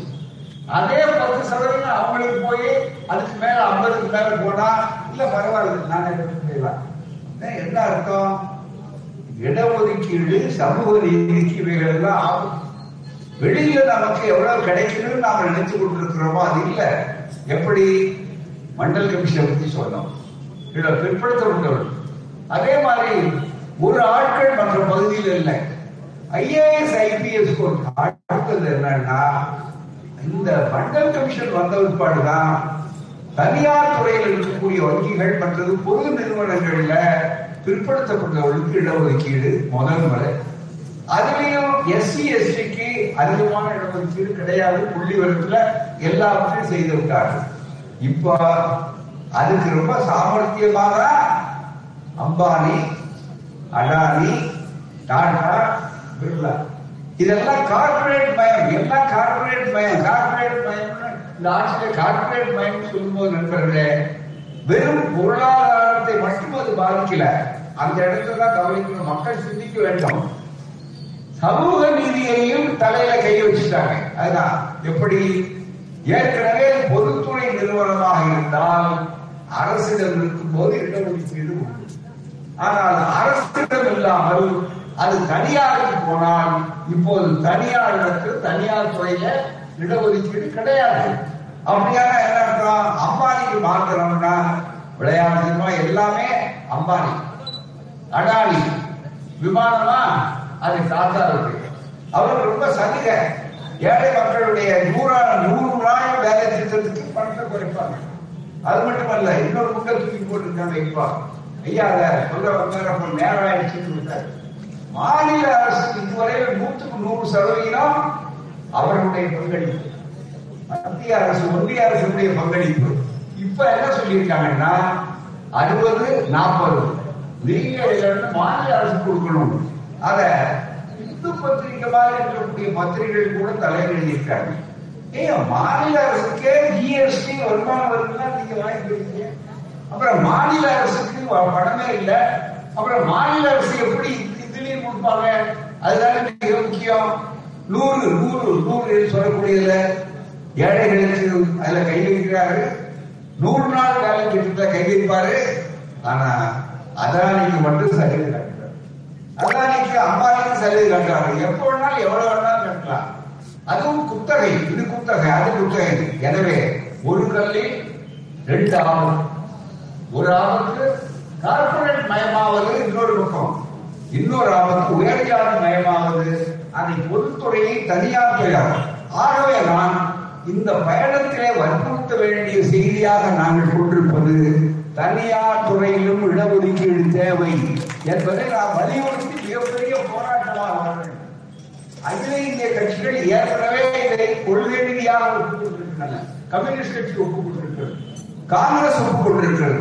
அதே பத்து சதவீதம் அவங்களுக்கு போய் அதுக்கு மேல ஐம்பதுக்கு மேல போனா இல்ல பரவாயில்ல நான் செய்யலாம் என்ன அர்த்தம்? இடஒதுக்கீடு சமூக நீதிக்கு இவைகள் எல்லாம் ஆகும். வெளியில நமக்கு எவ்வளவு கிடைக்கணும்னு நாம நினைச்சு கொண்டிருக்கிறோமோ அது இல்ல. எப்படி? மண்டல் கமிஷனை பத்தி சொன்னோம் இதுல பிற்படுத்தப்பட்டவர்கள் அதே மாதிரி ஒரு ஆட்கள் மற்ற பகுதியில் இல்லை. ஐஏஎஸ் ஐபிஎஸ் அடுத்தது என்னன்னா இந்த மண்டல் கமிஷன் வந்த பிற்பாடுதான் தனியார் துறையில் இருக்கக்கூடிய வங்கிகள் மற்றது பொது நிறுவனங்கள்ல பிற்படுத்தப்பட்டவர்களுக்கு இடஒதுக்கீடு முதல் முறை. அதுலயும் எஸ்சி எஸ்டிக்கு அதிகமான இடஒதுக்கீடு கிடையாது. புள்ளி வரத்துல எல்லாவற்றையும் செய்து விட்டார்கள். இப்ப அதுக்கு ரொம்ப சாமர்த்தியமாக அம்பானி அடானி டாடா பிர்லா. இதெல்லாம் கார்பரேட் மயம் எல்லாம் கார்பரேட் மயம் கார்பரேட் மயம் இந்த ஆட்சியில கார்பரேட் மயம் சொல்லும்போது நண்பர்களே வெறும் பொருளாதாரத்தை மட்டும் அது பாதிக்கல. அந்த இடத்துல தான் கவனிக்கணும். மக்கள் சிந்திக்க வேண்டும். சமூக நீதியையும் தலையில கை வச்சுட்டாங்க. அதுதான். எப்படி? ஏற்கனவே பொதுத்துறை நிறுவனமாக இருந்தால் அரசிடம் இருக்கும் போது இடஒதுக்கீடு உண்டு ஆனால் அரசிடம் இல்லாமல் அது தனியாருக்கு போனால் இப்போது தனியாருக்கு தனியார் துறையில இடஒதுக்கீடு கிடையாது. அப்படியான என்ன அர்த்தம்? அம்பானிக்கு மாத்திரம்னா விளையாடுமா எல்லாமே அம்பானி. அடானி. விமானமா? அது தாத்தா இருக்கு. அவர் ரொம்ப சதிக ஏழை மக்களுடைய நூறா நூறு நாள் வேலை திட்டத்துக்கு பணத்தை குறைப்பாங்க. அது மட்டுமல்ல இன்னொரு முட்டை தூக்கி போட்டிருக்காங்க இப்போ. ஐயா அதை சொல்ல வந்தார் நேரம் ஆயிடுச்சுன்னு விட்டார். மாநில அரசு இதுவரை நூற்றுக்கு நூறு சதவீதம் அவர்களுடைய பங்களிப்பு. மத்திய அரசு ஒன்றிய அரசுடைய பங்களிப்பு. இப்ப என்ன சொல்லியிருக்காங்கன்னா அறுபது நாற்பது. நீங்க மாநில அரசு கொடுக்கணும். அத இந்து பத்திரிகை இருக்கக்கூடிய பத்திரிகைகள் கூட தலையில் எழுதியிருக்காங்க ஏன் மாநில அரசுக்கே ஜிஎஸ்டி வருமானம் வருதுன்னா நீங்க வாங்கிக்கிறீங்க. அப்புறம் மாநில அரசுக்கு பணமே இல்லை. அப்புறம் மாநில அரசு எப்படி இதுலயும் கொடுப்பாங்க? அதுதானே மிக முக்கியம். நூறு நூறு நூறு சொல்லக்கூடியதுல ஏழைகளுக்கு அதுல கை வைக்கிறாரு. நூறு நாள் வேலை கிட்டத்தட்ட கை வைப்பாரு. ஆனா நீங்க மட்டும் சரி அதானிக்கு அம்பானிக்கு சலுகை கட்டுறாங்க. எப்போ வேணாலும் எவ்வளவு வேணாலும் கட்டலாம். அதுவும் குத்தகை. இது குத்தகை அது குத்தகை. எனவே ஒரு கல்லில் ரெண்டு ஆவணம். ஒரு ஆபத்து கார்பரேட் மயமாவது இன்னொரு பக்கம். இன்னொரு ஆபத்து உயர்ஜாதி மயமாவது. அதை பொதுத்துறையை தனியார் துறையாகும் ஆகவே நான் இந்த பயணத்திலே வற்புறுத்த வேண்டிய செய்தியாக நாங்கள் கொண்டிருப்பது தனியார் துறையிலும் இடஒதுக்கீடு தேவை என்பதை நான் வலியுறுத்தி அகில இந்திய கட்சிகள் ஏற்கனவே இதை கொள்கை ரீதியாக ஒப்புக்கொண்டிருக்கின்றன. கம்யூனிஸ்ட் கட்சி ஒப்புக்கொண்டிருக்கிறது. காங்கிரஸ் ஒப்புக்கொண்டிருக்கிறது.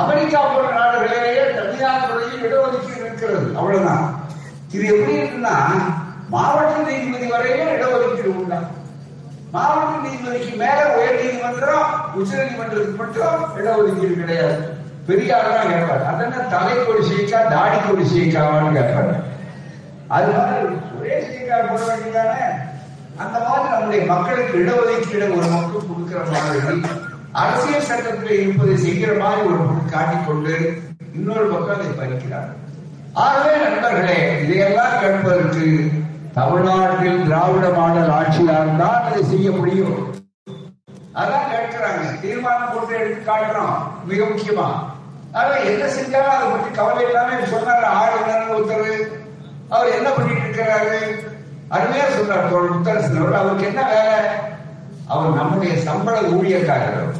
அமெரிக்கா போன்ற நாடுகளிலேயே தனியார் துறையில் இடஒதுக்கீடு இருக்கிறது. அவ்வளவுதான். இது எப்படி இருக்குன்னா மாவட்ட நீதிபதி வரையிலும் இடஒதுக்கீடு உண்டா? மாவட்ட நீதிபதிக்கு மேல உயர் நீதிமன்றம் உச்ச நீதிமன்றத்துக்கு மட்டும் இடஒதுக்கீடு கிடையாது. பெரியார் தான் கேட்பார். அதென்ன தலைக்கு ஒரு சீக்கா தாடிக்கு ஒரு சீக்காவான்னு கேட்பாரு. அது மாதிரி ஒரே சீக்கா போட வேண்டியதானே? அந்த மாதிரி நம்முடைய மக்களுக்கு இடஒதுக்கீடு ஒரு மக்கள் கொடுக்கிற மாதிரி அரசியல் சட்டத்தில் இருப்பதை செய்கிற மாதிரி ஒரு பொருள் காட்டிக்கொண்டு இன்னொரு பக்கம் அதை பறிக்கிறார். ஆகவே நண்பர்களே இதையெல்லாம் கேட்பதற்கு தமிழ்நாட்டில் திராவிட மாடல் ஆட்சியால் தான் அதை செய்ய முடியும். அதான் கேட்கிறாங்க. தீர்மானம் போட்டு எடுத்து காட்டுறோம். மிக முக்கியமா. ஆனா என்ன செஞ்சாலும் அதை பற்றி கவலை இல்லாம சொன்னார். ஆளுநர் உத்தரவு அவர் என்ன பண்ணிட்டு இருக்கிறாரு? அருமையா சொல்றார் தோழர் முத்தரசன் அவர் அவருக்கு என்ன வேலை? அவர் நம்முடைய சம்பள ஊழியக்காரர்.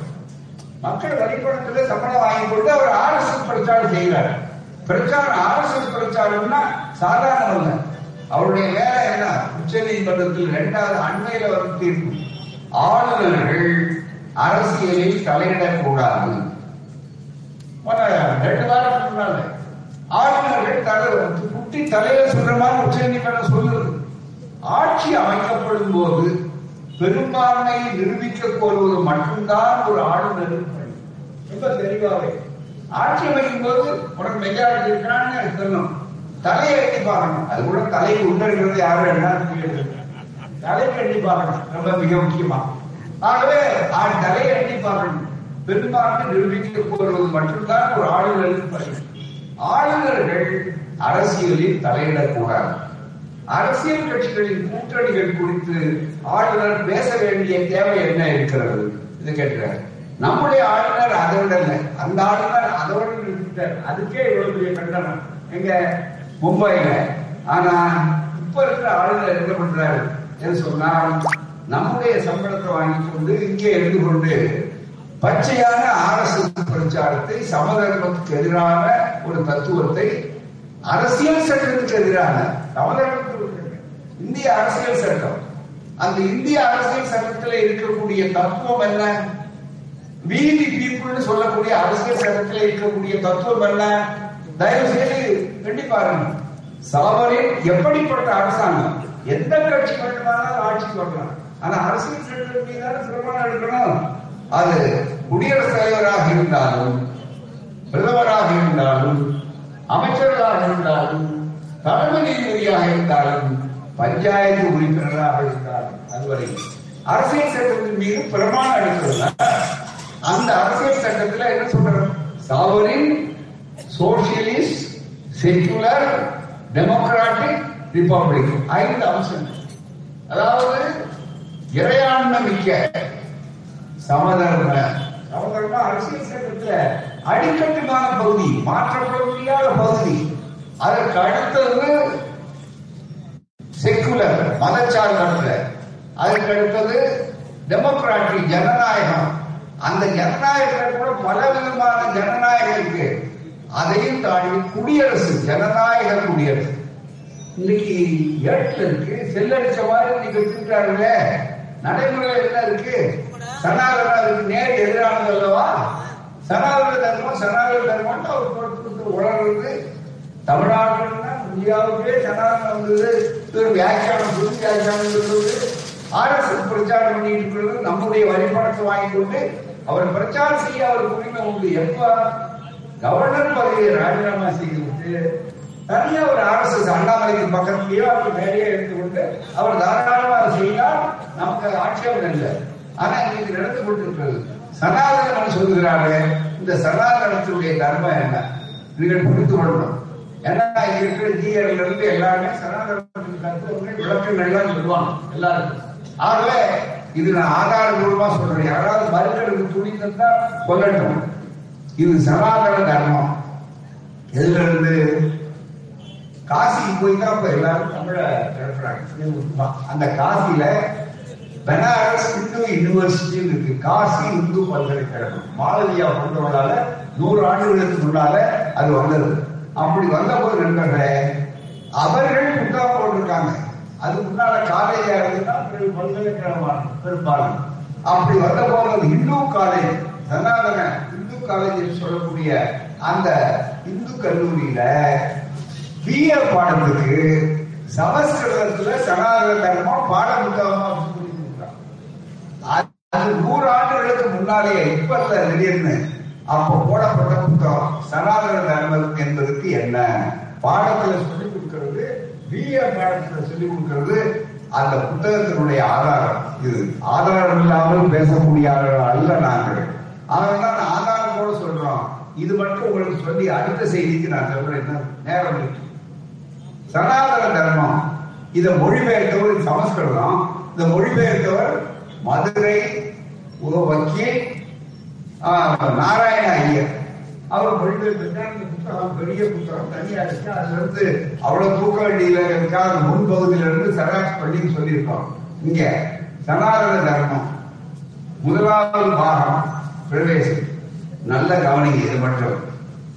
மக்கள் வழிபடத்துல சம்பளம் வாங்கி கொடுத்து அவர் ஆர்எஸ்எஸ் பிரச்சாரம் செய்கிறார். பிரச்சாரம் ஆர்எஸ்எஸ் பிரச்சாரம்னா சாதாரண அல்ல அவருடைய வேலை என்ன? உச்ச நீதிமன்றத்தில் இரண்டாவது அண்மையில வந்து தீர்ப்பு. ஆளுநர்கள் அரசியலில் தலையிடக்கூடாது. ரெண்டு வாரத்துக்கு முன்னால. ஆளுநர்கள் தலை குட்டி தலையில சொல்ற மாதிரி உச்ச நீதிமன்றம் சொல்லுது ஆட்சி அமைக்கப்படும் போது பெரும்பான்மையை நிரூபிக்க கோருவது மட்டும்தான் ஒரு ஆளுநரின் பணி ரொம்ப தெளிவாவே. ஆட்சி அமைக்கும் போது உனக்கு மெஜாரிட்டி இருக்கிறான்னு எனக்கு சொல்லணும் தலையை எட்டி பாருங்க அது கூட தலைக்கு உள்ள இருக்கிறது யாரும் என்ன தலையை எட்டி பாருங்க ரொம்ப மிக முக்கியமா. ஆகவே தலையை எட்டி பாருங்க பெரும்பான்மை நிரூபிக்க கோருவது மட்டும்தான் ஒரு ஆளுநரின் பணி ஆளுநர்கள் அரசியலில் தலையிடக்கூடாது. அரசியல் கட்சிகளின் கூட்டணிகள் குறித்து ஆளுநர் பேச வேண்டிய தேவை என்ன இருக்கிறது? இது கேட்கிறார். நம்முடைய ஆளுநர் அதை விட இல்லை அந்த ஆளுநர் அதோட இருக்கிறார் அதுக்கே இவ்வளவு பெரிய கண்டனம். எங்க? மும்பையில. ஆனா இப்ப இருக்கிற ஆளுநர் என்ன பண்றாரு? என்று சொன்னால் நம்முடைய சம்பளத்தை வாங்கி கொண்டு இங்கே இருந்து கொண்டு பச்சையான ஆர்எஸ்எஸ் பிரச்சாரத்தை சமதர்மத்துக்கு எதிரான ஒரு தத்துவத்தை அரசியல் சட்டத்துக்கு எதிரான சமதர்மத்துக்கு இந்திய அரசியல் சட்டம். அந்த இந்திய அரசியல் சட்டத்தில் இருக்கக்கூடிய தத்துவம் என்ன? வீதி பீப்புள்னு சொல்லக்கூடிய அரசியல் சட்டத்தில் இருக்கக்கூடிய தத்துவம் என்ன? தயவு செய்து எண்ணி பாருங்க. சாவரின் எப்படிப்பட்ட அரசாங்கம்? எந்த கட்சி வேண்டுமானாலும் ஆட்சி வரலாம் ஆனா அரசியல் சட்டத்தின் மீதான சிரமம் எடுக்கணும். அது குடியரசுத் தலைவராக இருந்தாலும் பிரதமராக இருந்தாலும் அமைச்சர்களாக இருந்தாலும் தலைமை நீதிபதியாக இருந்தாலும் பஞ்சாயத்து உறுப்பினராக இருந்தாலும் அதுவரை அரசியல் சட்டத்தின் மீது பிரமாணம் எடுக்கிறதுனா அந்த அரசியல் சட்டத்துல என்ன சொல்றது sovereign socialist secular democratic republic ஐந்து அம்சங்கள். அதாவது இறையாண்மை மிக்க சமதர்ம சமதர்ம அரசியல் சட்டத்துல அடிக்கட்டுமான பகுதி மாற்றப்பட முடியாத பகுதி. அதற்கு அடுத்தது செக்குலர் மதச்சார்பற்ற அதற்கு அடுத்தது டெமோக்ராட்டிக் ஜனநாயகம். அந்த ஜனநாயகத்தில் கூட பல விதமான ஜனநாயகம் இருக்கு அதையும் தாண்டி குடியரசு ஜனநாயக குடியரசு. இன்னைக்கு ஏட்டில் இருக்கு செல்லடிச்ச மாதிரி இன்னைக்கு வச்சுட்டாருல்ல நடைமுறையில் என்ன இருக்கு? சனாதனத்துக்கு நேர் எதிரானது அல்லவா? சனாதன தர்மம் சனாதன தர்மம் அவர் கொடுத்து உணர்றது தமிழ்நாடுன்னா இந்தியாவுக்கே சனாதனம் வந்தது. இது வியாக்கியானம் புது வியாக்கியானம் இருந்தது ஆர்எஸ்எஸ் பிரச்சாரம் பண்ணிட்டு இருக்கிறது. நம்முடைய வழிபடத்தை வாங்கி கொண்டு அவர் பிரச்சாரம் செய்ய அவர் உரிமை உண்டு. எப்ப? கவர்னர் பதவியை ராஜினாமா செய்து விட்டு தனியா ஒரு ஆர்எஸ்எஸ் அண்ணாமலைக்கு பக்கத்துலயோ அவர் வேலையை எடுத்துக்கொண்டு அவர் தாராளமாக செய்தால் நமக்கு ஆட்சேபம் இல்லை. ஆனா இன்னைக்கு நடந்து கொண்டிருக்கிறது சனாதனம் சொல்லுகிறாரு இந்த சனாதனத்தினுடைய தர்மம் என்ன? நீங்கள் புரிந்து கொள்ளணும். ஏன்னா இருக்கிற ஜீயர்ல இருந்து எல்லாருமே சனாதனத்தின் தத்துவங்கள் விளக்கங்கள்லாம் சொல்லுவாங்க எல்லாருக்கும். ஆகவே இது நான் ஆதாரபூர்வமா சொல்றேன். யாராவது மறுக்கிறது துணிந்தா சொல்லட்டும் இது சனாதன தர்மம். எதுல இருந்து காசிக்கு போய் தான் இப்ப எல்லாரும் தமிழ கிளப்புறாங்க. அந்த காசில பனாரஸ் இந்து யூனிவர்சிட்டி இருக்கு. காசி இந்து பல்கலைக்கழகம். மாலவியா போன்றவர்களால நூறு ஆண்டுகளுக்கு முன்னால அது வந்தது. அப்படி வந்த போது நண்பர்களே அவர்கள் புத்தகம் போட்டிருக்காங்க. அது முன்னால காலேஜா இருந்துன்னா பிறகு பல்கலைக்கழகமான பெரும்பாலும் அப்படி வந்த போது இந்து காலேஜ். சனாதன இந்து காலேஜ் சொல்லக்கூடிய அந்த இந்து கல்லூரியில பிஏ பாடத்துக்கு சமஸ்கிருதத்துல சனாதன தர்மம் பாட புத்தகமா அது- நூறு ஆண்டுகளுக்கு முன்னாலேயே இப்ப திடீர்னு அப்ப போடப்பட்ட புத்தகம் சனாதன தர்மம் என்பதற்கு என்ன? பாடத்துல சொல்லிக் கொடுக்கிறது பிஏ பாடத்துல சொல்லிக் கொடுக்கிறது அந்த புத்தகத்தினுடைய ஆதாரம் இது. ஆதாரம் இல்லாமல் பேசக்கூடிய அல்ல நாங்கள். அதனால ஆதாரம் கூட சொல்றோம். இது மட்டும் உங்களுக்கு சொல்லி அடுத்த செய்திக்கு நான் சொல்றேன். நேரம் சனாதன தர்மம். இதை மொழிபெயர்த்தவர் சமஸ்கிருதம். இந்த மொழிபெயர்த்தவர் மதுரை வக்கீல் நாராயண ஐயர். அவர் மொழிபெயர்த்துட்டா இந்த புத்தகம் பெரிய புத்தகம். தனியா இருக்கு அதுல இருந்து அவ்வளவு தூக்க வேண்டியதுல இருக்கா முன்பகுதியில இருந்து சராக்ஸ் பண்ணி சொல்லியிருக்கோம் இங்க சனாதன தர்மம் முதலாவது பாகம் பிரவேசம். நல்ல கவனிங்க இது மட்டும்.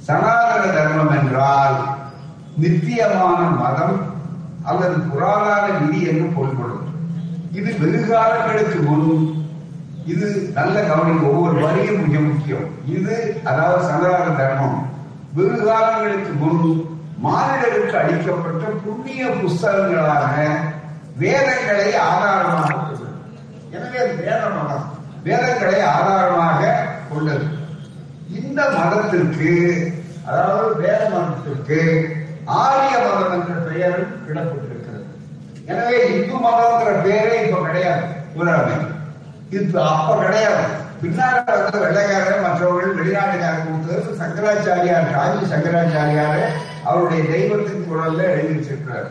சனாதன தர்மம் என்றால் நித்தியமான மதம் அல்லது புராதான விதி என்று பொருள்படும். இது வெகுகாலங்களுக்கு முன் இது நல்ல கவனிக்க ஒவ்வொரு வரியும் மிக முக்கியம். இது அதாவது சனாதன தர்மம். வெகு காலங்களுக்கு முன் மாநிலருக்கு அளிக்கப்பட்ட புண்ணிய புஸ்தகங்களாக வேதங்களை ஆதாரமாக எனவே அது வேத மதம் வேதங்களை ஆதாரமாக கொண்டது. இந்த மதத்திற்கு அதாவது வேத மதத்திற்கு ஆரிய மதம் என்ற பெயரும் இடப்பட்டது எனவே இந்து மதம்ங்கிற பேரே இப்ப கிடையாது. ஊராமை இது அப்ப கிடையாது. பின்னால வந்து வெள்ளைக்காரர் மற்றவர்கள் வெளிநாட்டுக்காரர் கொடுத்தது சங்கராச்சாரியார் ராஜி சங்கராச்சாரியார் அவருடைய தெய்வத்தின் குரல்ல எழுதி வச்சிருக்கிறார்.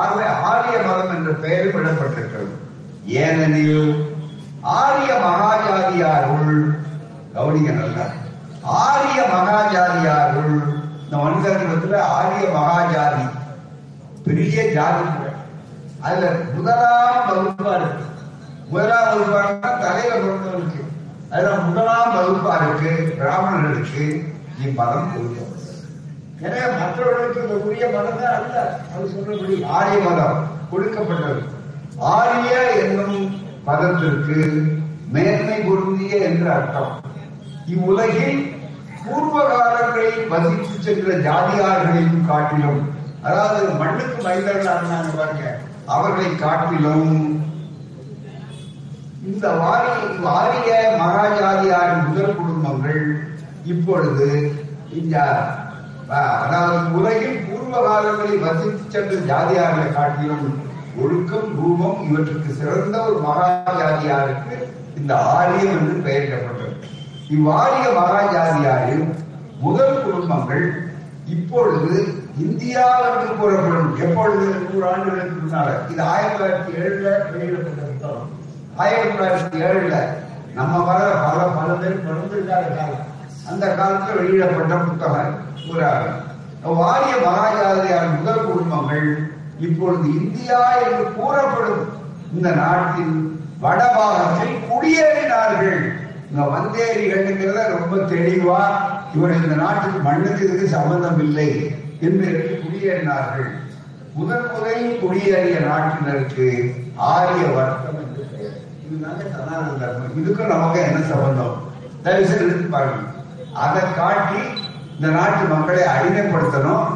ஆகவே ஆரிய மதம் என்ற பெயரும் இடப்பட்டிருக்கிறது ஏனெனில் ஆரிய மகாஜாதியாருள் கவனிங்க நல்லா ஆரிய மகாஜாதியாருள் இந்த மனிதர்களிடத்துல ஆரிய மகாஜாதி பெரிய ஜாதி அதுல முதலாம் வகுப்பா இருக்கு முதலாம் வகுப்பாருன்னா தலைவர் இருக்கு அதுல முதலாம் வகுப்பா இருக்கு பிராமணர்களுக்கு இம்மதம் கொடுக்கப்பட்டது எனவே மற்றவர்களுக்கு இந்த உரிய மதம் தான் அல்ல. அவர் சொல்றபடி ஆரிய மதம் கொடுக்கப்பட்டது. ஆரிய என்னும் மதத்திற்கு மேன்மை பொருந்திய என்று அர்த்தம். இவ்வுலகில் பூர்வ காலங்களில் வசித்து சென்ற ஜாதியார்களையும் காட்டிலும் அதாவது மண்ணுக்கு மைந்தர்களா இருந்தாங்க பாருங்க அவர்களை காட்டிலும் இந்த வாரி வாரிய மகாஜாதியாரின் முதல் குடும்பங்கள் இப்பொழுது இந்த அதாவது உலகில் பூர்வ காலங்களில் வசித்து சென்ற ஜாதியார்களை காட்டிலும் ஒழுக்கம் ரூபம் இவற்றுக்கு சிறந்த ஒரு மகாஜாதியாருக்கு இந்த ஆரியம் என்று பெயரிடப்பட்டது. இவ்வாரிய மகாஜாதியாரின் முதல் குடும்பங்கள் இப்பொழுது இந்தியா என்று கூறப்படும் எப்பொழுது? நூறு ஆண்டுகளுக்கு முன்னால. இது ஆயிரத்தி தொள்ளாயிரத்தி ஏழுல வெளியிடப்பட்ட புத்தகம். ஆயிரத்தி தொள்ளாயிரத்தி ஏழுல நம்ம வர பல பல பேர் பிறந்திருக்காத காலம். அந்த காலத்துல வெளியிடப்பட்ட புத்தகம் கூறாரு வாரிய மகாஜாதியார் முதல் குடும்பங்கள் இப்பொழுது இந்தியா என்று கூறப்படும். இந்த நாட்டின் வடபாகத்தில் குடியேறினார்கள். இந்த வந்தேரிகள்ங்கிறத ரொம்ப தெளிவா இவர் இந்த நாட்டுக்கு மண்ணுக்கு இதுக்கு சம்பந்தம் இல்லை. என்று குடியேறினார்கள் முதல் முறை குடியேறிய நாட்டினருக்கு ஆரிய வர்க்கம் என்று பெயர். இதுதாங்க சனாதன தர்மம். இதுக்கும் நமக்கு என்ன சம்பந்தம்? தயவு எடுத்து பாருங்க. அதை காட்டி இந்த நாட்டு மக்களை அடிமைப்படுத்தணும்.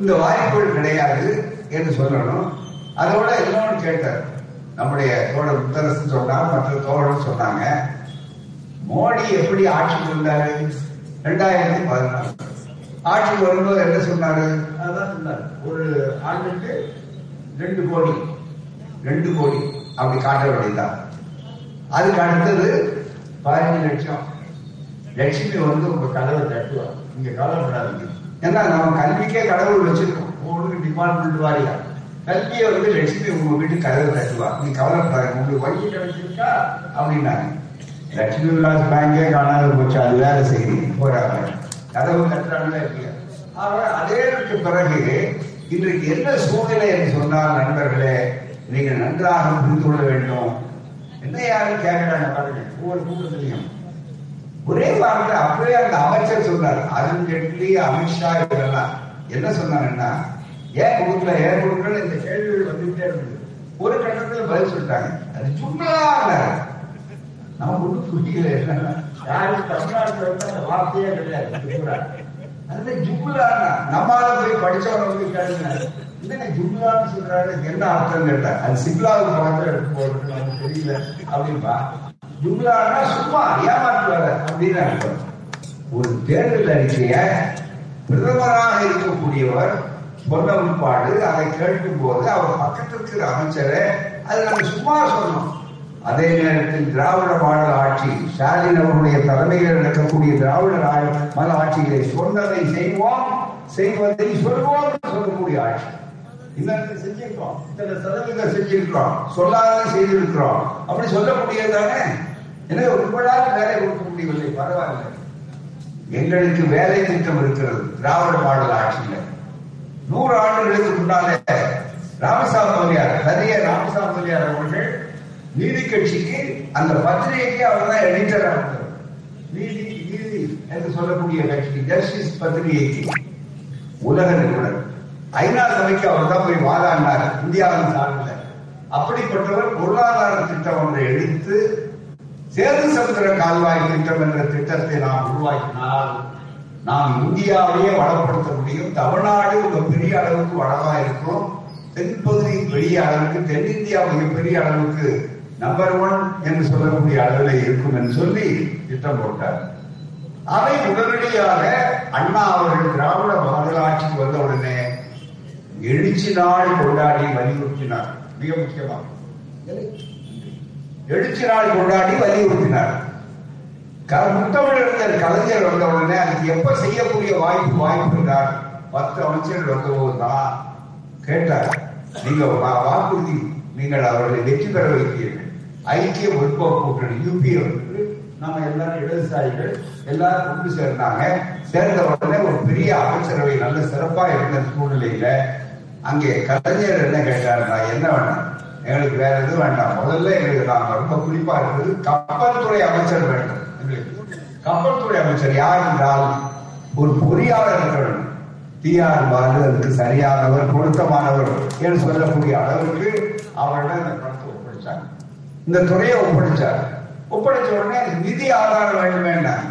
இந்த வாய்ப்புகள் கிடையாது என்று சொல்லணும். அதோட இன்னொன்று கேட்டார். நம்முடைய தோழர் முத்தரசு சொன்னாங்க மற்ற தோழர் சொன்னாங்க. மோடி எப்படி ஆட்சி இருந்தாரு ரெண்டாயிரத்தி பதினாலு ஆட்சிக்கு வரும்போது என்ன சொன்னாரு? அதான் சொன்னாரு. ஒரு ஆண்டுக்கு ரெண்டு கோடி. ரெண்டு கோடி. அப்படி காட்ட வேண்டியதுதான் அதுக்கு அடுத்தது பதினஞ்சு லட்சம். லட்சுமி வந்து உங்க கதவை தட்டுவா. நீங்க கவலைப்படாதீங்க ஏன்னா நம்ம கல்விக்கே கடவுள் வச்சிருக்கோம். ஒவ்வொரு டிபார்ட்மெண்ட் வாரியா? கல்வியை வந்து லட்சுமி உங்க வீட்டு கதவை தட்டுவா. நீ கவலைப்படாதீங்க உங்களுக்கு வங்கி கிடைச்சிருக்கா அப்படின்னாங்க லட்சுமி விலாஸ் பேங்கே காணாத போச்சு. அது வேற செய்தி போறாங்க. கதவு கட்டுறாங்களே இல்லையா ஆனால் அதேக்கு பிறகு இன்றைக்கு என்ன சூழ்நிலை என்று சொன்னால் நண்பர்களே நீங்கள் நன்றாக புரிந்து கொள்ள வேண்டும். என்ன யாரும் கேட்கிறாங்க பாருங்க ஒவ்வொரு கூட்டத்திலையும். ஒரே வார்த்தை அப்படியே அந்த அமைச்சர் சொன்னார். அருண் ஜேட்லி அமித்ஷா இதெல்லாம் என்ன சொன்னாங்கன்னா ஏன் கொடுக்கல ஏன் கொடுக்கல இந்த கேள்விகள் வந்துட்டே இருந்தது. ஒரு கட்டத்துல பதில் சொல்லிட்டாங்க. அது சும்மா நம்ம ஒன்றும் புரியல என்னன்னா யாரும் தமிழ்நாட்டுல வந்து அந்த வார்த்தையே கிடையாது. ஜும்லா அதுல ஜும்லான்னா நம்மால போய் படிச்சவங்க வந்து கேளுங்க. என்னங்க ஜும்லான்னு சொல்றாரு? என்ன அர்த்தம் கேட்டேன் அது சிம்லாவுக்கு மாத்திரம் எடுத்து போறது நமக்கு தெரியல. அப்படின்பா. ஜும்லான்னா சும்மா ஏமாற்று வர அப்படின்னு அர்த்தம். ஒரு தேர்தல் அறிக்கைய பிரதமராக இருக்கக்கூடியவர் சொன்ன உட்பாடு அதை கேட்கும் போது அவர் பக்கத்தில் இருக்கிற அமைச்சரை அதை நம்ம சும்மா சொன்னோம். அதே நேரத்தில் திராவிட மாடல் ஆட்சி ஸ்டாலின் அவருடைய தலைமையில் நடக்கக்கூடிய திராவிட மாடல் ஆட்சியிலே சொன்னதை செய்வோம் செய்வதை சொல்வோம் சொல்லக்கூடிய ஆட்சி. இன்னத்தை செஞ்சிருக்கோம் இத்தனை சதவீதம் செஞ்சிருக்கிறோம். சொல்லாத செய்திருக்கிறோம். அப்படி சொல்லக்கூடியது தானே? எனவே உங்களால் வேலை கொடுக்க முடியவில்லை. பரவாயில்லை. எங்களுக்கு வேலை திட்டம் இருக்கிறது திராவிட மாடல் ஆட்சியில. நூறு ஆண்டுகளுக்கு முன்னாலே ராமசாமி முதலியார் கரிய ராமசாமி முதலியார் அவர்கள் நீதி கட்சிக்கு அந்த பத்திரிகைக்கு அவர் தான் எடிட்டரா நீதி நீதி என்று சொல்லக்கூடிய கட்சிக்கு ஜஸ்டிஸ் பத்திரிகைக்கு உலக நிறுவனர். ஐநா சபைக்கு அவர் தான் போய் வாதாண்டார் இந்தியாவின் சார்பில். அப்படிப்பட்டவர் பொருளாதார திட்டம் ஒன்றை எடுத்து சேது சமுத்திர கால்வாய் திட்டம் என்ற திட்டத்தை நாம் உருவாக்கினால் நாம் இந்தியாவையே வளப்படுத்த முடியும். தமிழ்நாடு ஒரு பெரிய அளவுக்கு வளமா இருக்கும். தென்பகுதி பெரிய அளவுக்கு தென்னிந்தியா மிகப்பெரிய அளவுக்கு நம்பர் ஒன் என்று சொல்லக்கூடிய அளவில் இருக்கும் என்று சொல்லி திட்டம் போட்டார். அதை உடனடியாக அண்ணா அவர்கள் திராவிட மாடல் வந்த உடனே எழுச்சி நாள் கொண்டாடி வலியுறுத்தினார். மிக முக்கியமாக எழுச்சி நாள் கொண்டாடி வலியுறுத்தினார். க- முத்தமிழறிஞர் கலைஞர் வந்த உடனே அதுக்கு எப்ப செய்யக்கூடிய வாய்ப்பு வாய்ப்பு என்றார் பத்து அமைச்சர்கள் வந்தபோது தான் கேட்டார். நீங்க வா- வாக்குறுதி நீங்கள் அவர்களை வெற்றி பெற வைத்தீர்கள் ஐக்கிய முற்போக்கு கூட்டணி யூபிஏ வந்து நம்ம எல்லாரும் இடதுசாரிகள் எல்லாரும் கொண்டு சேர்ந்தாங்க. சேர்ந்த உடனே ஒரு பெரிய அமைச்சரவை நல்ல சிறப்பா இருந்த சூழ்நிலையில அங்கே கலைஞர் என்ன கேட்டாருன்னா என்ன வேண்டாம் எங்களுக்கு வேற எதுவும் வேண்டாம். முதல்ல எங்களுக்கு நாங்க ரொம்ப குறிப்பா இருந்தது கப்பல் துறை அமைச்சர் வேண்டும். எங்களுக்கு கப்பல் துறை அமைச்சர் யார் என்றால் ஒரு பொறியாளர் இருக்க வேண்டும். டிஆர் பாலு அதுக்கு சரியானவர் பொருத்தமானவர் என்று சொல்லக்கூடிய அளவுக்கு அவரிடம் இந்த துறையை ஒப்படைச்சார். ஒப்படைச்ச உடனே நிதி ஆதாரம் வேண்டும் வேண்டாம்.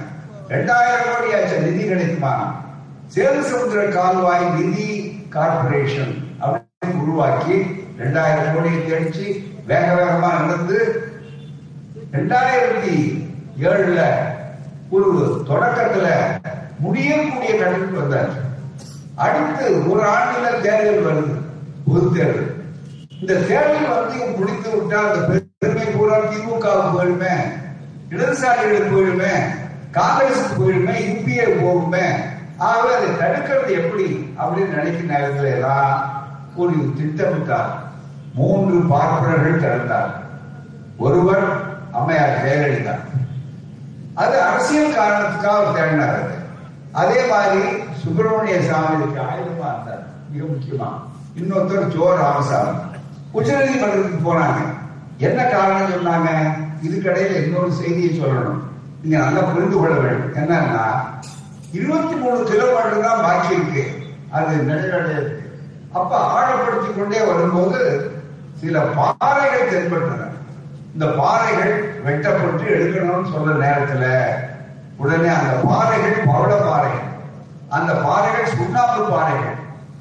ரெண்டாயிரம் கோடி ஆச்சு நிதி கிடைக்குமா? சேது சமுத்திர கால்வாய் நிதி கார்பரேஷன் அப்படின்னு உருவாக்கி ரெண்டாயிரம் கோடியை தெளிச்சு வேக வேகமா நடந்து ரெண்டாயிரத்தி ஏழுல ஒரு தொடக்கத்துல முடியக்கூடிய கட்டத்துக்கு வந்தார் அடுத்து ஒரு ஆண்டுல தேர்தல் வருது பொது தேர்தல். இந்த தேர்தல் வந்து முடித்து விட்டால் அந்த பூரா திமுகவுக்கு போயிடுமே இடதுசாரிகளுக்கு போயிடுமே காங்கிரஸுக்கு போயிடுமே இந்திய போகுமே ஆகவே அதை தடுக்கிறது எப்படி அப்படின்னு நினைக்கிற நேரத்துல எல்லாம் ஒரு திட்டமிட்டார். மூன்று பார்ப்பனர்கள் திறந்தார். ஒருவர் அம்மையார் ஜெயலலிதா. அது அரசியல் காரணத்துக்காக அவர் தேடினார் அது. அதே மாதிரி சுப்பிரமணிய சாமிக்கு ஆயுதமா இருந்தார். மிக முக்கியமா. இன்னொருத்தர் ஜோ ராமசாமி. உச்சநீதிமன்றத்துக்கு போனாங்க. என்ன காரணம் சொன்னாங்க? இதுக்கடையில இன்னொரு செய்தியை சொல்லணும். நீங்க நல்லா புரிந்து கொள்ள வேண்டும். என்னன்னா இருபத்தி மூணு கிலோமீட்டர் தான் பாக்கி இருக்கு. அது நிறைவடையாது அப்ப ஆழப்படுத்தி கொண்டே வரும்போது சில பாறைகள் தென்பட்டன. இந்த பாறைகள் வெட்டப்பட்டு எடுக்கணும்னு சொல்ற நேரத்துல உடனே அந்த பாறைகள் பவள பாறைகள். அந்த பாறைகள் சுண்ணாம்பு பாறைகள்.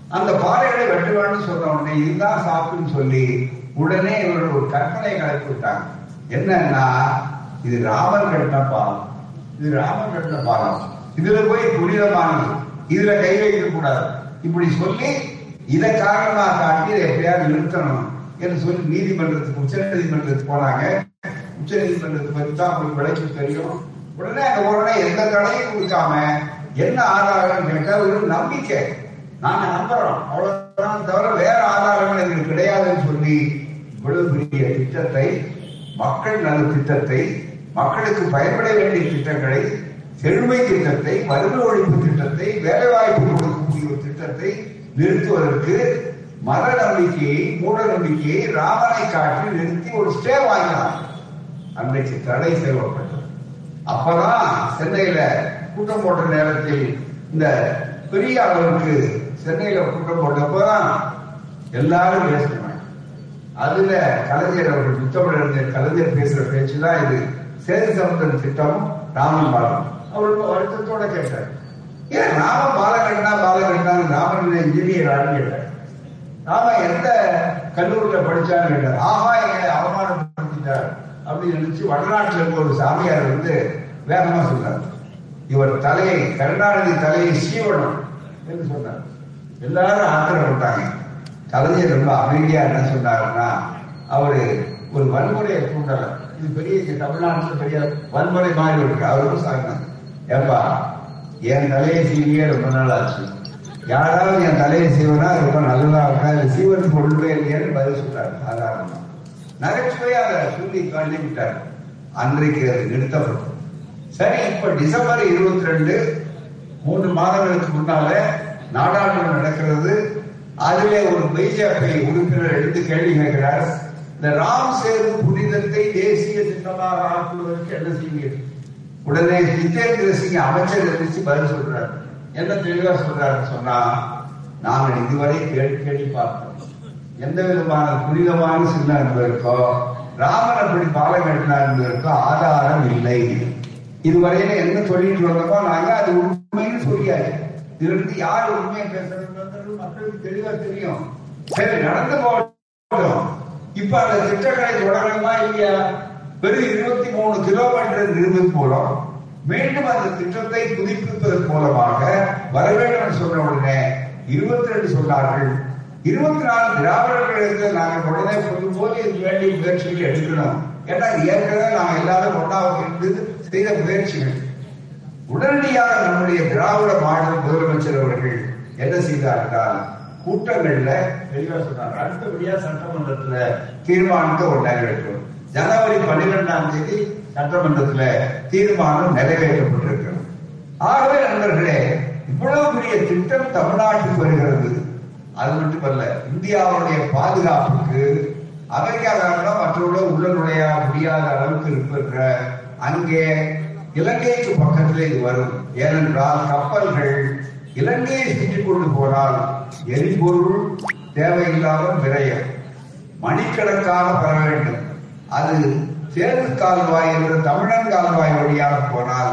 அந்த பாறைகளை வெட்டுவான்னு சொல்ற சொன்ன உடனே இதுதான் சாப்பிட்டுன்னு சொல்லி உடனே இவர்கள் ஒரு கற்பனை கலப்பி விட்டாங்க. என்னன்னா இது ராமர் கட்டின பாலம் இது ராமர் கட்டின பாலம் இதுல போய் புனிதமானது. இதுல கை வைக்க கூடாது. இப்படி சொல்லி இதை காரணமாக காட்டி இதை எப்படியாவது நிறுத்தணும் என்று சொல்லி நீதிமன்றத்துக்கு உச்ச நீதிமன்றத்துக்கு போனாங்க. உச்ச நீதிமன்றத்துக்கு பத்தி தான் உங்களுக்கு விளக்கி தெரியும். உடனே அந்த உடனே எந்த தடையும் கொடுக்காம என்ன ஆதாரம் கேட்டா ஒரு நம்பிக்கை. நாங்க நம்புறோம். அவ்வளவுதான் தவிர வேற ஆதாரங்கள் எங்களுக்கு கிடையாதுன்னு சொல்லி திட்டத்தை மக்கள் நல திட்டத்தை மக்களுக்கு பயன்பட வேண்டிய திட்டங்களை செழுமை திட்டத்தை வறுமை ஒழிப்பு திட்டத்தை வேலைவாய்ப்பு கொடுக்கக்கூடிய ஒரு திட்டத்தை நிறுத்துவதற்கு மத நம்பிக்கையை மூட நம்பிக்கையை ராமனை காட்டி நிறுத்தி ஒரு ஸ்டே வாங்கினான் அன்றைக்கு தடை செய்யப்பட்டது. அப்பதான் சென்னையில கூட்டம் போட்ட நேரத்தில் இந்த பெரிய அளவுக்கு சென்னையில கூட்டம் போட்டப்பதான் எல்லாரும் பேசணும் அதுல கலைஞர் அவர்கள் முத்தமிழர் கலைஞர் பேசுற பேச்சு தான் இது. சேது சமுத்திரன் திட்டமும் ராமன் பாலம் அவர் வருத்தத்தோட கேட்டார். ஏன் ராம பாலகண்ணா பாலகண்ணா ராமன் இன்ஜினியர் ஆன்னு கேட்டார். ராம எந்த கல்லூரியில படிச்சான்னு கேட்டார். ஆஹா எங்களை அவமானப்படுத்திட்டார் அப்படின்னு நினைச்சு வடநாட்டுல இருக்க ஒரு சாமியார் வந்து வேகமா சொன்னார். இவர் தலையை கருணாநிதி தலையை சீவனம் என்று சொன்னார். எல்லாரும் ஆத்திரப்பட்டாங்க. கலைஞர் ரொம்ப அமைதியா என்ன சொன்னாருன்னா அவரு ஒரு வன்முறையை தூண்டல. இது பெரிய தமிழ்நாட்டில் பெரிய வன்முறை மாதிரி இருக்கு. அவருக்கும் சாகனம் ஏப்பா என் தலையை சீவியே ரொம்ப நாள் ஆச்சு யாராவது என் தலையை சீவனா ரொம்ப நல்லதா இருக்கா? இல்லை சீவனுக்கு ஒன்றுமே இல்லையான்னு பதில் சொல்றாரு சாதாரணமா. நகைச்சுவையாக அதை சொல்லி விட்டார். அன்றைக்கு அது நிறுத்தப்படும். சரி இப்ப டிசம்பர் இருபத்தி ரெண்டு மூன்று மாதங்களுக்கு முன்னால நாடாளுமன்றம் நடக்கிறது. அதிலே ஒரு பிஜேபி உறுப்பினர் எடுத்து கேள்வி கேட்கிறார். இந்த ராம் சேது புனிதத்தை தேசிய திட்டமாக ஆக்குவதற்கு என்ன செய்வீர்கள்? உடனே ஜிதேந்திர சிங் அமைச்சர் எதிர்த்து பதில் சொல்றார். என்ன தெளிவா சொல்றாரு சொன்னா நாங்கள் இதுவரை கேள்வி கேள்வி பார்த்தோம். எந்த விதமான புனிதமான சின்னம் என்பதற்கோ ராமன் அப்படி பாலம் கட்டினார் என்பதற்கோ ஆதாரம் இல்லை. இதுவரையில என்ன சொல்லிட்டு வந்தோமோ நாங்க அது உண்மைன்னு சொல்லியாச்சு. இதிலிருந்து யார் உண்மையை பேசுறது மக்களுக்கு தெளிவா தெரியும். சரி நடந்து போகட்டும். இப்ப அந்த திட்டங்களை தொடரணுமா இல்லையா? வெறும் இருபத்தி மூணு கிலோமீட்டர் நிறுவது மூலம் மீண்டும் அந்த திட்டத்தை புதுப்பிப்பதன் மூலமாக வர வேண்டும் என்று சொன்ன உடனே இருபத்தி ரெண்டு சொன்னார்கள். இருபத்தி நாலு திராவிடர்களுக்கு நாங்கள் உடனே சொல்லும் போது இது வேண்டிய முயற்சிகள் எடுக்கணும். ஏன்னா ஏற்கனவே நாங்கள் எல்லாரும் ஒன்றாவது செய்த முயற்சிகள். உடனடியாக நம்முடைய திராவிட மாநில முதலமைச்சர் அவர்கள் என்ன செய்தார் என்றால் கூட்டங்கள்ல தெளிவா சொன்னார். அடுத்தபடியா சட்டமன்றத்துல தீர்மானத்தை ஒன்றாக ஜனவரி பன்னிரெண்டாம் தேதி சட்டமன்றத்துல தீர்மானம் நிறைவேற்றப்பட்டிருக்கிறது. ஆகவே நண்பர்களே இவ்வளவு பெரிய திட்டம் தமிழ்நாட்டுக்கு வருகிறது. அது மட்டுமல்ல இந்தியாவுடைய பாதுகாப்புக்கு அமெரிக்காக்காரர்கள் மற்றவர்கள் உள்ள நுழைய முடியாத அளவுக்கு இருக்கின்ற அங்கே இலங்கைக்கு பக்கத்தில் இது வரும். ஏனென்றால் கப்பல்கள் இலங்கையை சுற்றி கொண்டு போனால் எரிபொருள் தேவையில்லாமல் விரயம் மணிக்கணக்காக பெற வேண்டும். அது சேது கால்வாய் என்ற தமிழன் கால்வாய் வழியாக போனால்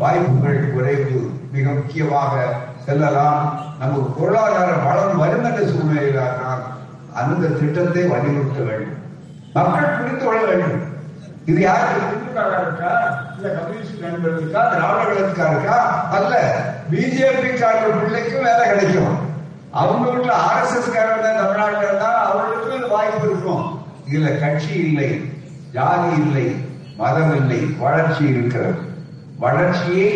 வாய்ப்புகள் குறைவு. மிக முக்கியமாக செல்லலாம். நமக்கு பொருளாதார வளம் வரும் என்ற சூழ்நிலையில் அந்த திட்டத்தை வலியுறுத்த வேண்டும். மக்கள் புரிந்து கொள்ள வேண்டும். இது யாருக்கு? திமுக இருக்கா இல்ல கம்யூனிஸ்ட் நண்பர்களுக்கா திராவிடர்களுக்கா இருக்கா அல்ல பிஜேபி காரர்கள் பிள்ளைக்கும் வேலை கிடைக்கும். அவங்க வீட்டுல ஆர் எஸ் எஸ் காரங்க தமிழ்நாட்டில் இருந்தா அவர்களுக்கும் வாய்ப்பு இருக்கும். இதுல கட்சி இல்லை ஜாதி இல்லை மதம் இல்லை வளர்ச்சி இருக்கிறது. வளர்ச்சியை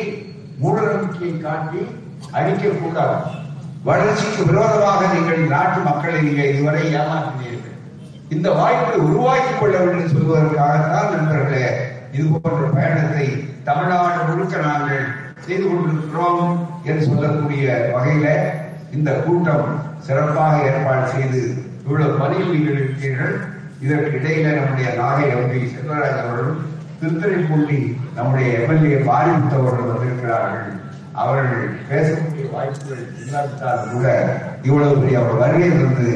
மூடநம்பிக்கையை காட்டி அழிக்கக்கூடாது வளர்ச்சிக்கு விரோதமாக நீங்கள் நாட்டு மக்களை நீங்கள் இதுவரை ஏமாற்றினீர்கள். இந்த வாய்ப்பை உருவாக்கிக் கொள்ள வேண்டும் சொல்வதற்காகத்தான் நண்பர்களே இது போன்ற பயணத்தை தமிழ்நாடு முழுக்க நாங்கள் செய்து கொண்டிருக்கிறோம் என்று சொல்லக்கூடிய வகையில இந்த கூட்டம் சிறப்பாக ஏற்பாடு செய்து இவ்வளவு பணியில் நீங்கள் இருக்கிறீர்கள் இதற்கு இடையில நம்முடைய நாகை எம்பி செல்வராஜ் அவர்களும் திருத்துறைப்பூண்டி நம்முடைய எம்எல்ஏ பாரிமுத்தவர்கள் வந்திருக்கிறார்கள். அவர்கள் பேசக்கூடிய வாய்ப்புகள் இல்லாவிட்டால் கூட இவ்வளவு பெரிய அவர் வருகை இருந்து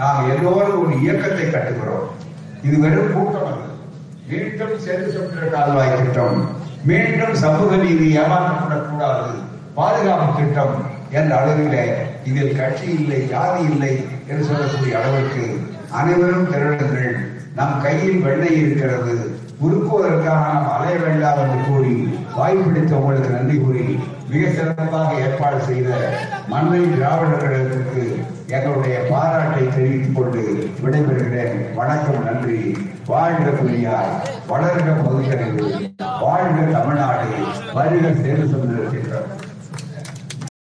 நாம் எல்லோரும் ஒரு இயக்கத்தை கட்டுகிறோம். இது வெறும் கூட்டம் மீண்டும் சேர்ந்து திட்டம் மீண்டும் சமூக நீதி ஏமாற்றப்படக்கூடாது. பாதுகாப்பு திட்டம் என்ற அளவிலே இதில் கட்சி இல்லை ஜாதி இல்லை என்று சொல்லக்கூடிய அளவுக்கு அனைவரும் திரளுங்கள். நம் கையில் வெள்ளை இருக்கிறது. உருக்குவதற்காக நாம் அலைய வேண்டாம் என்று கூறி வாய்ப்பிடித்த உங்களுக்கு நன்றி கூறி மிக சிறப்பாக ஏற்பாடு செய்த மண்ணை திராவிடர்களுக்கு எங்களுடைய பாராட்டை தெரிவித்துக் கொண்டு விடைபெறுகிறேன். வணக்கம் நன்றி. வாழ்க புலியார் வளர்க பகுத்தறிவு வாழ்க தமிழ்நாடு. வருக சேரு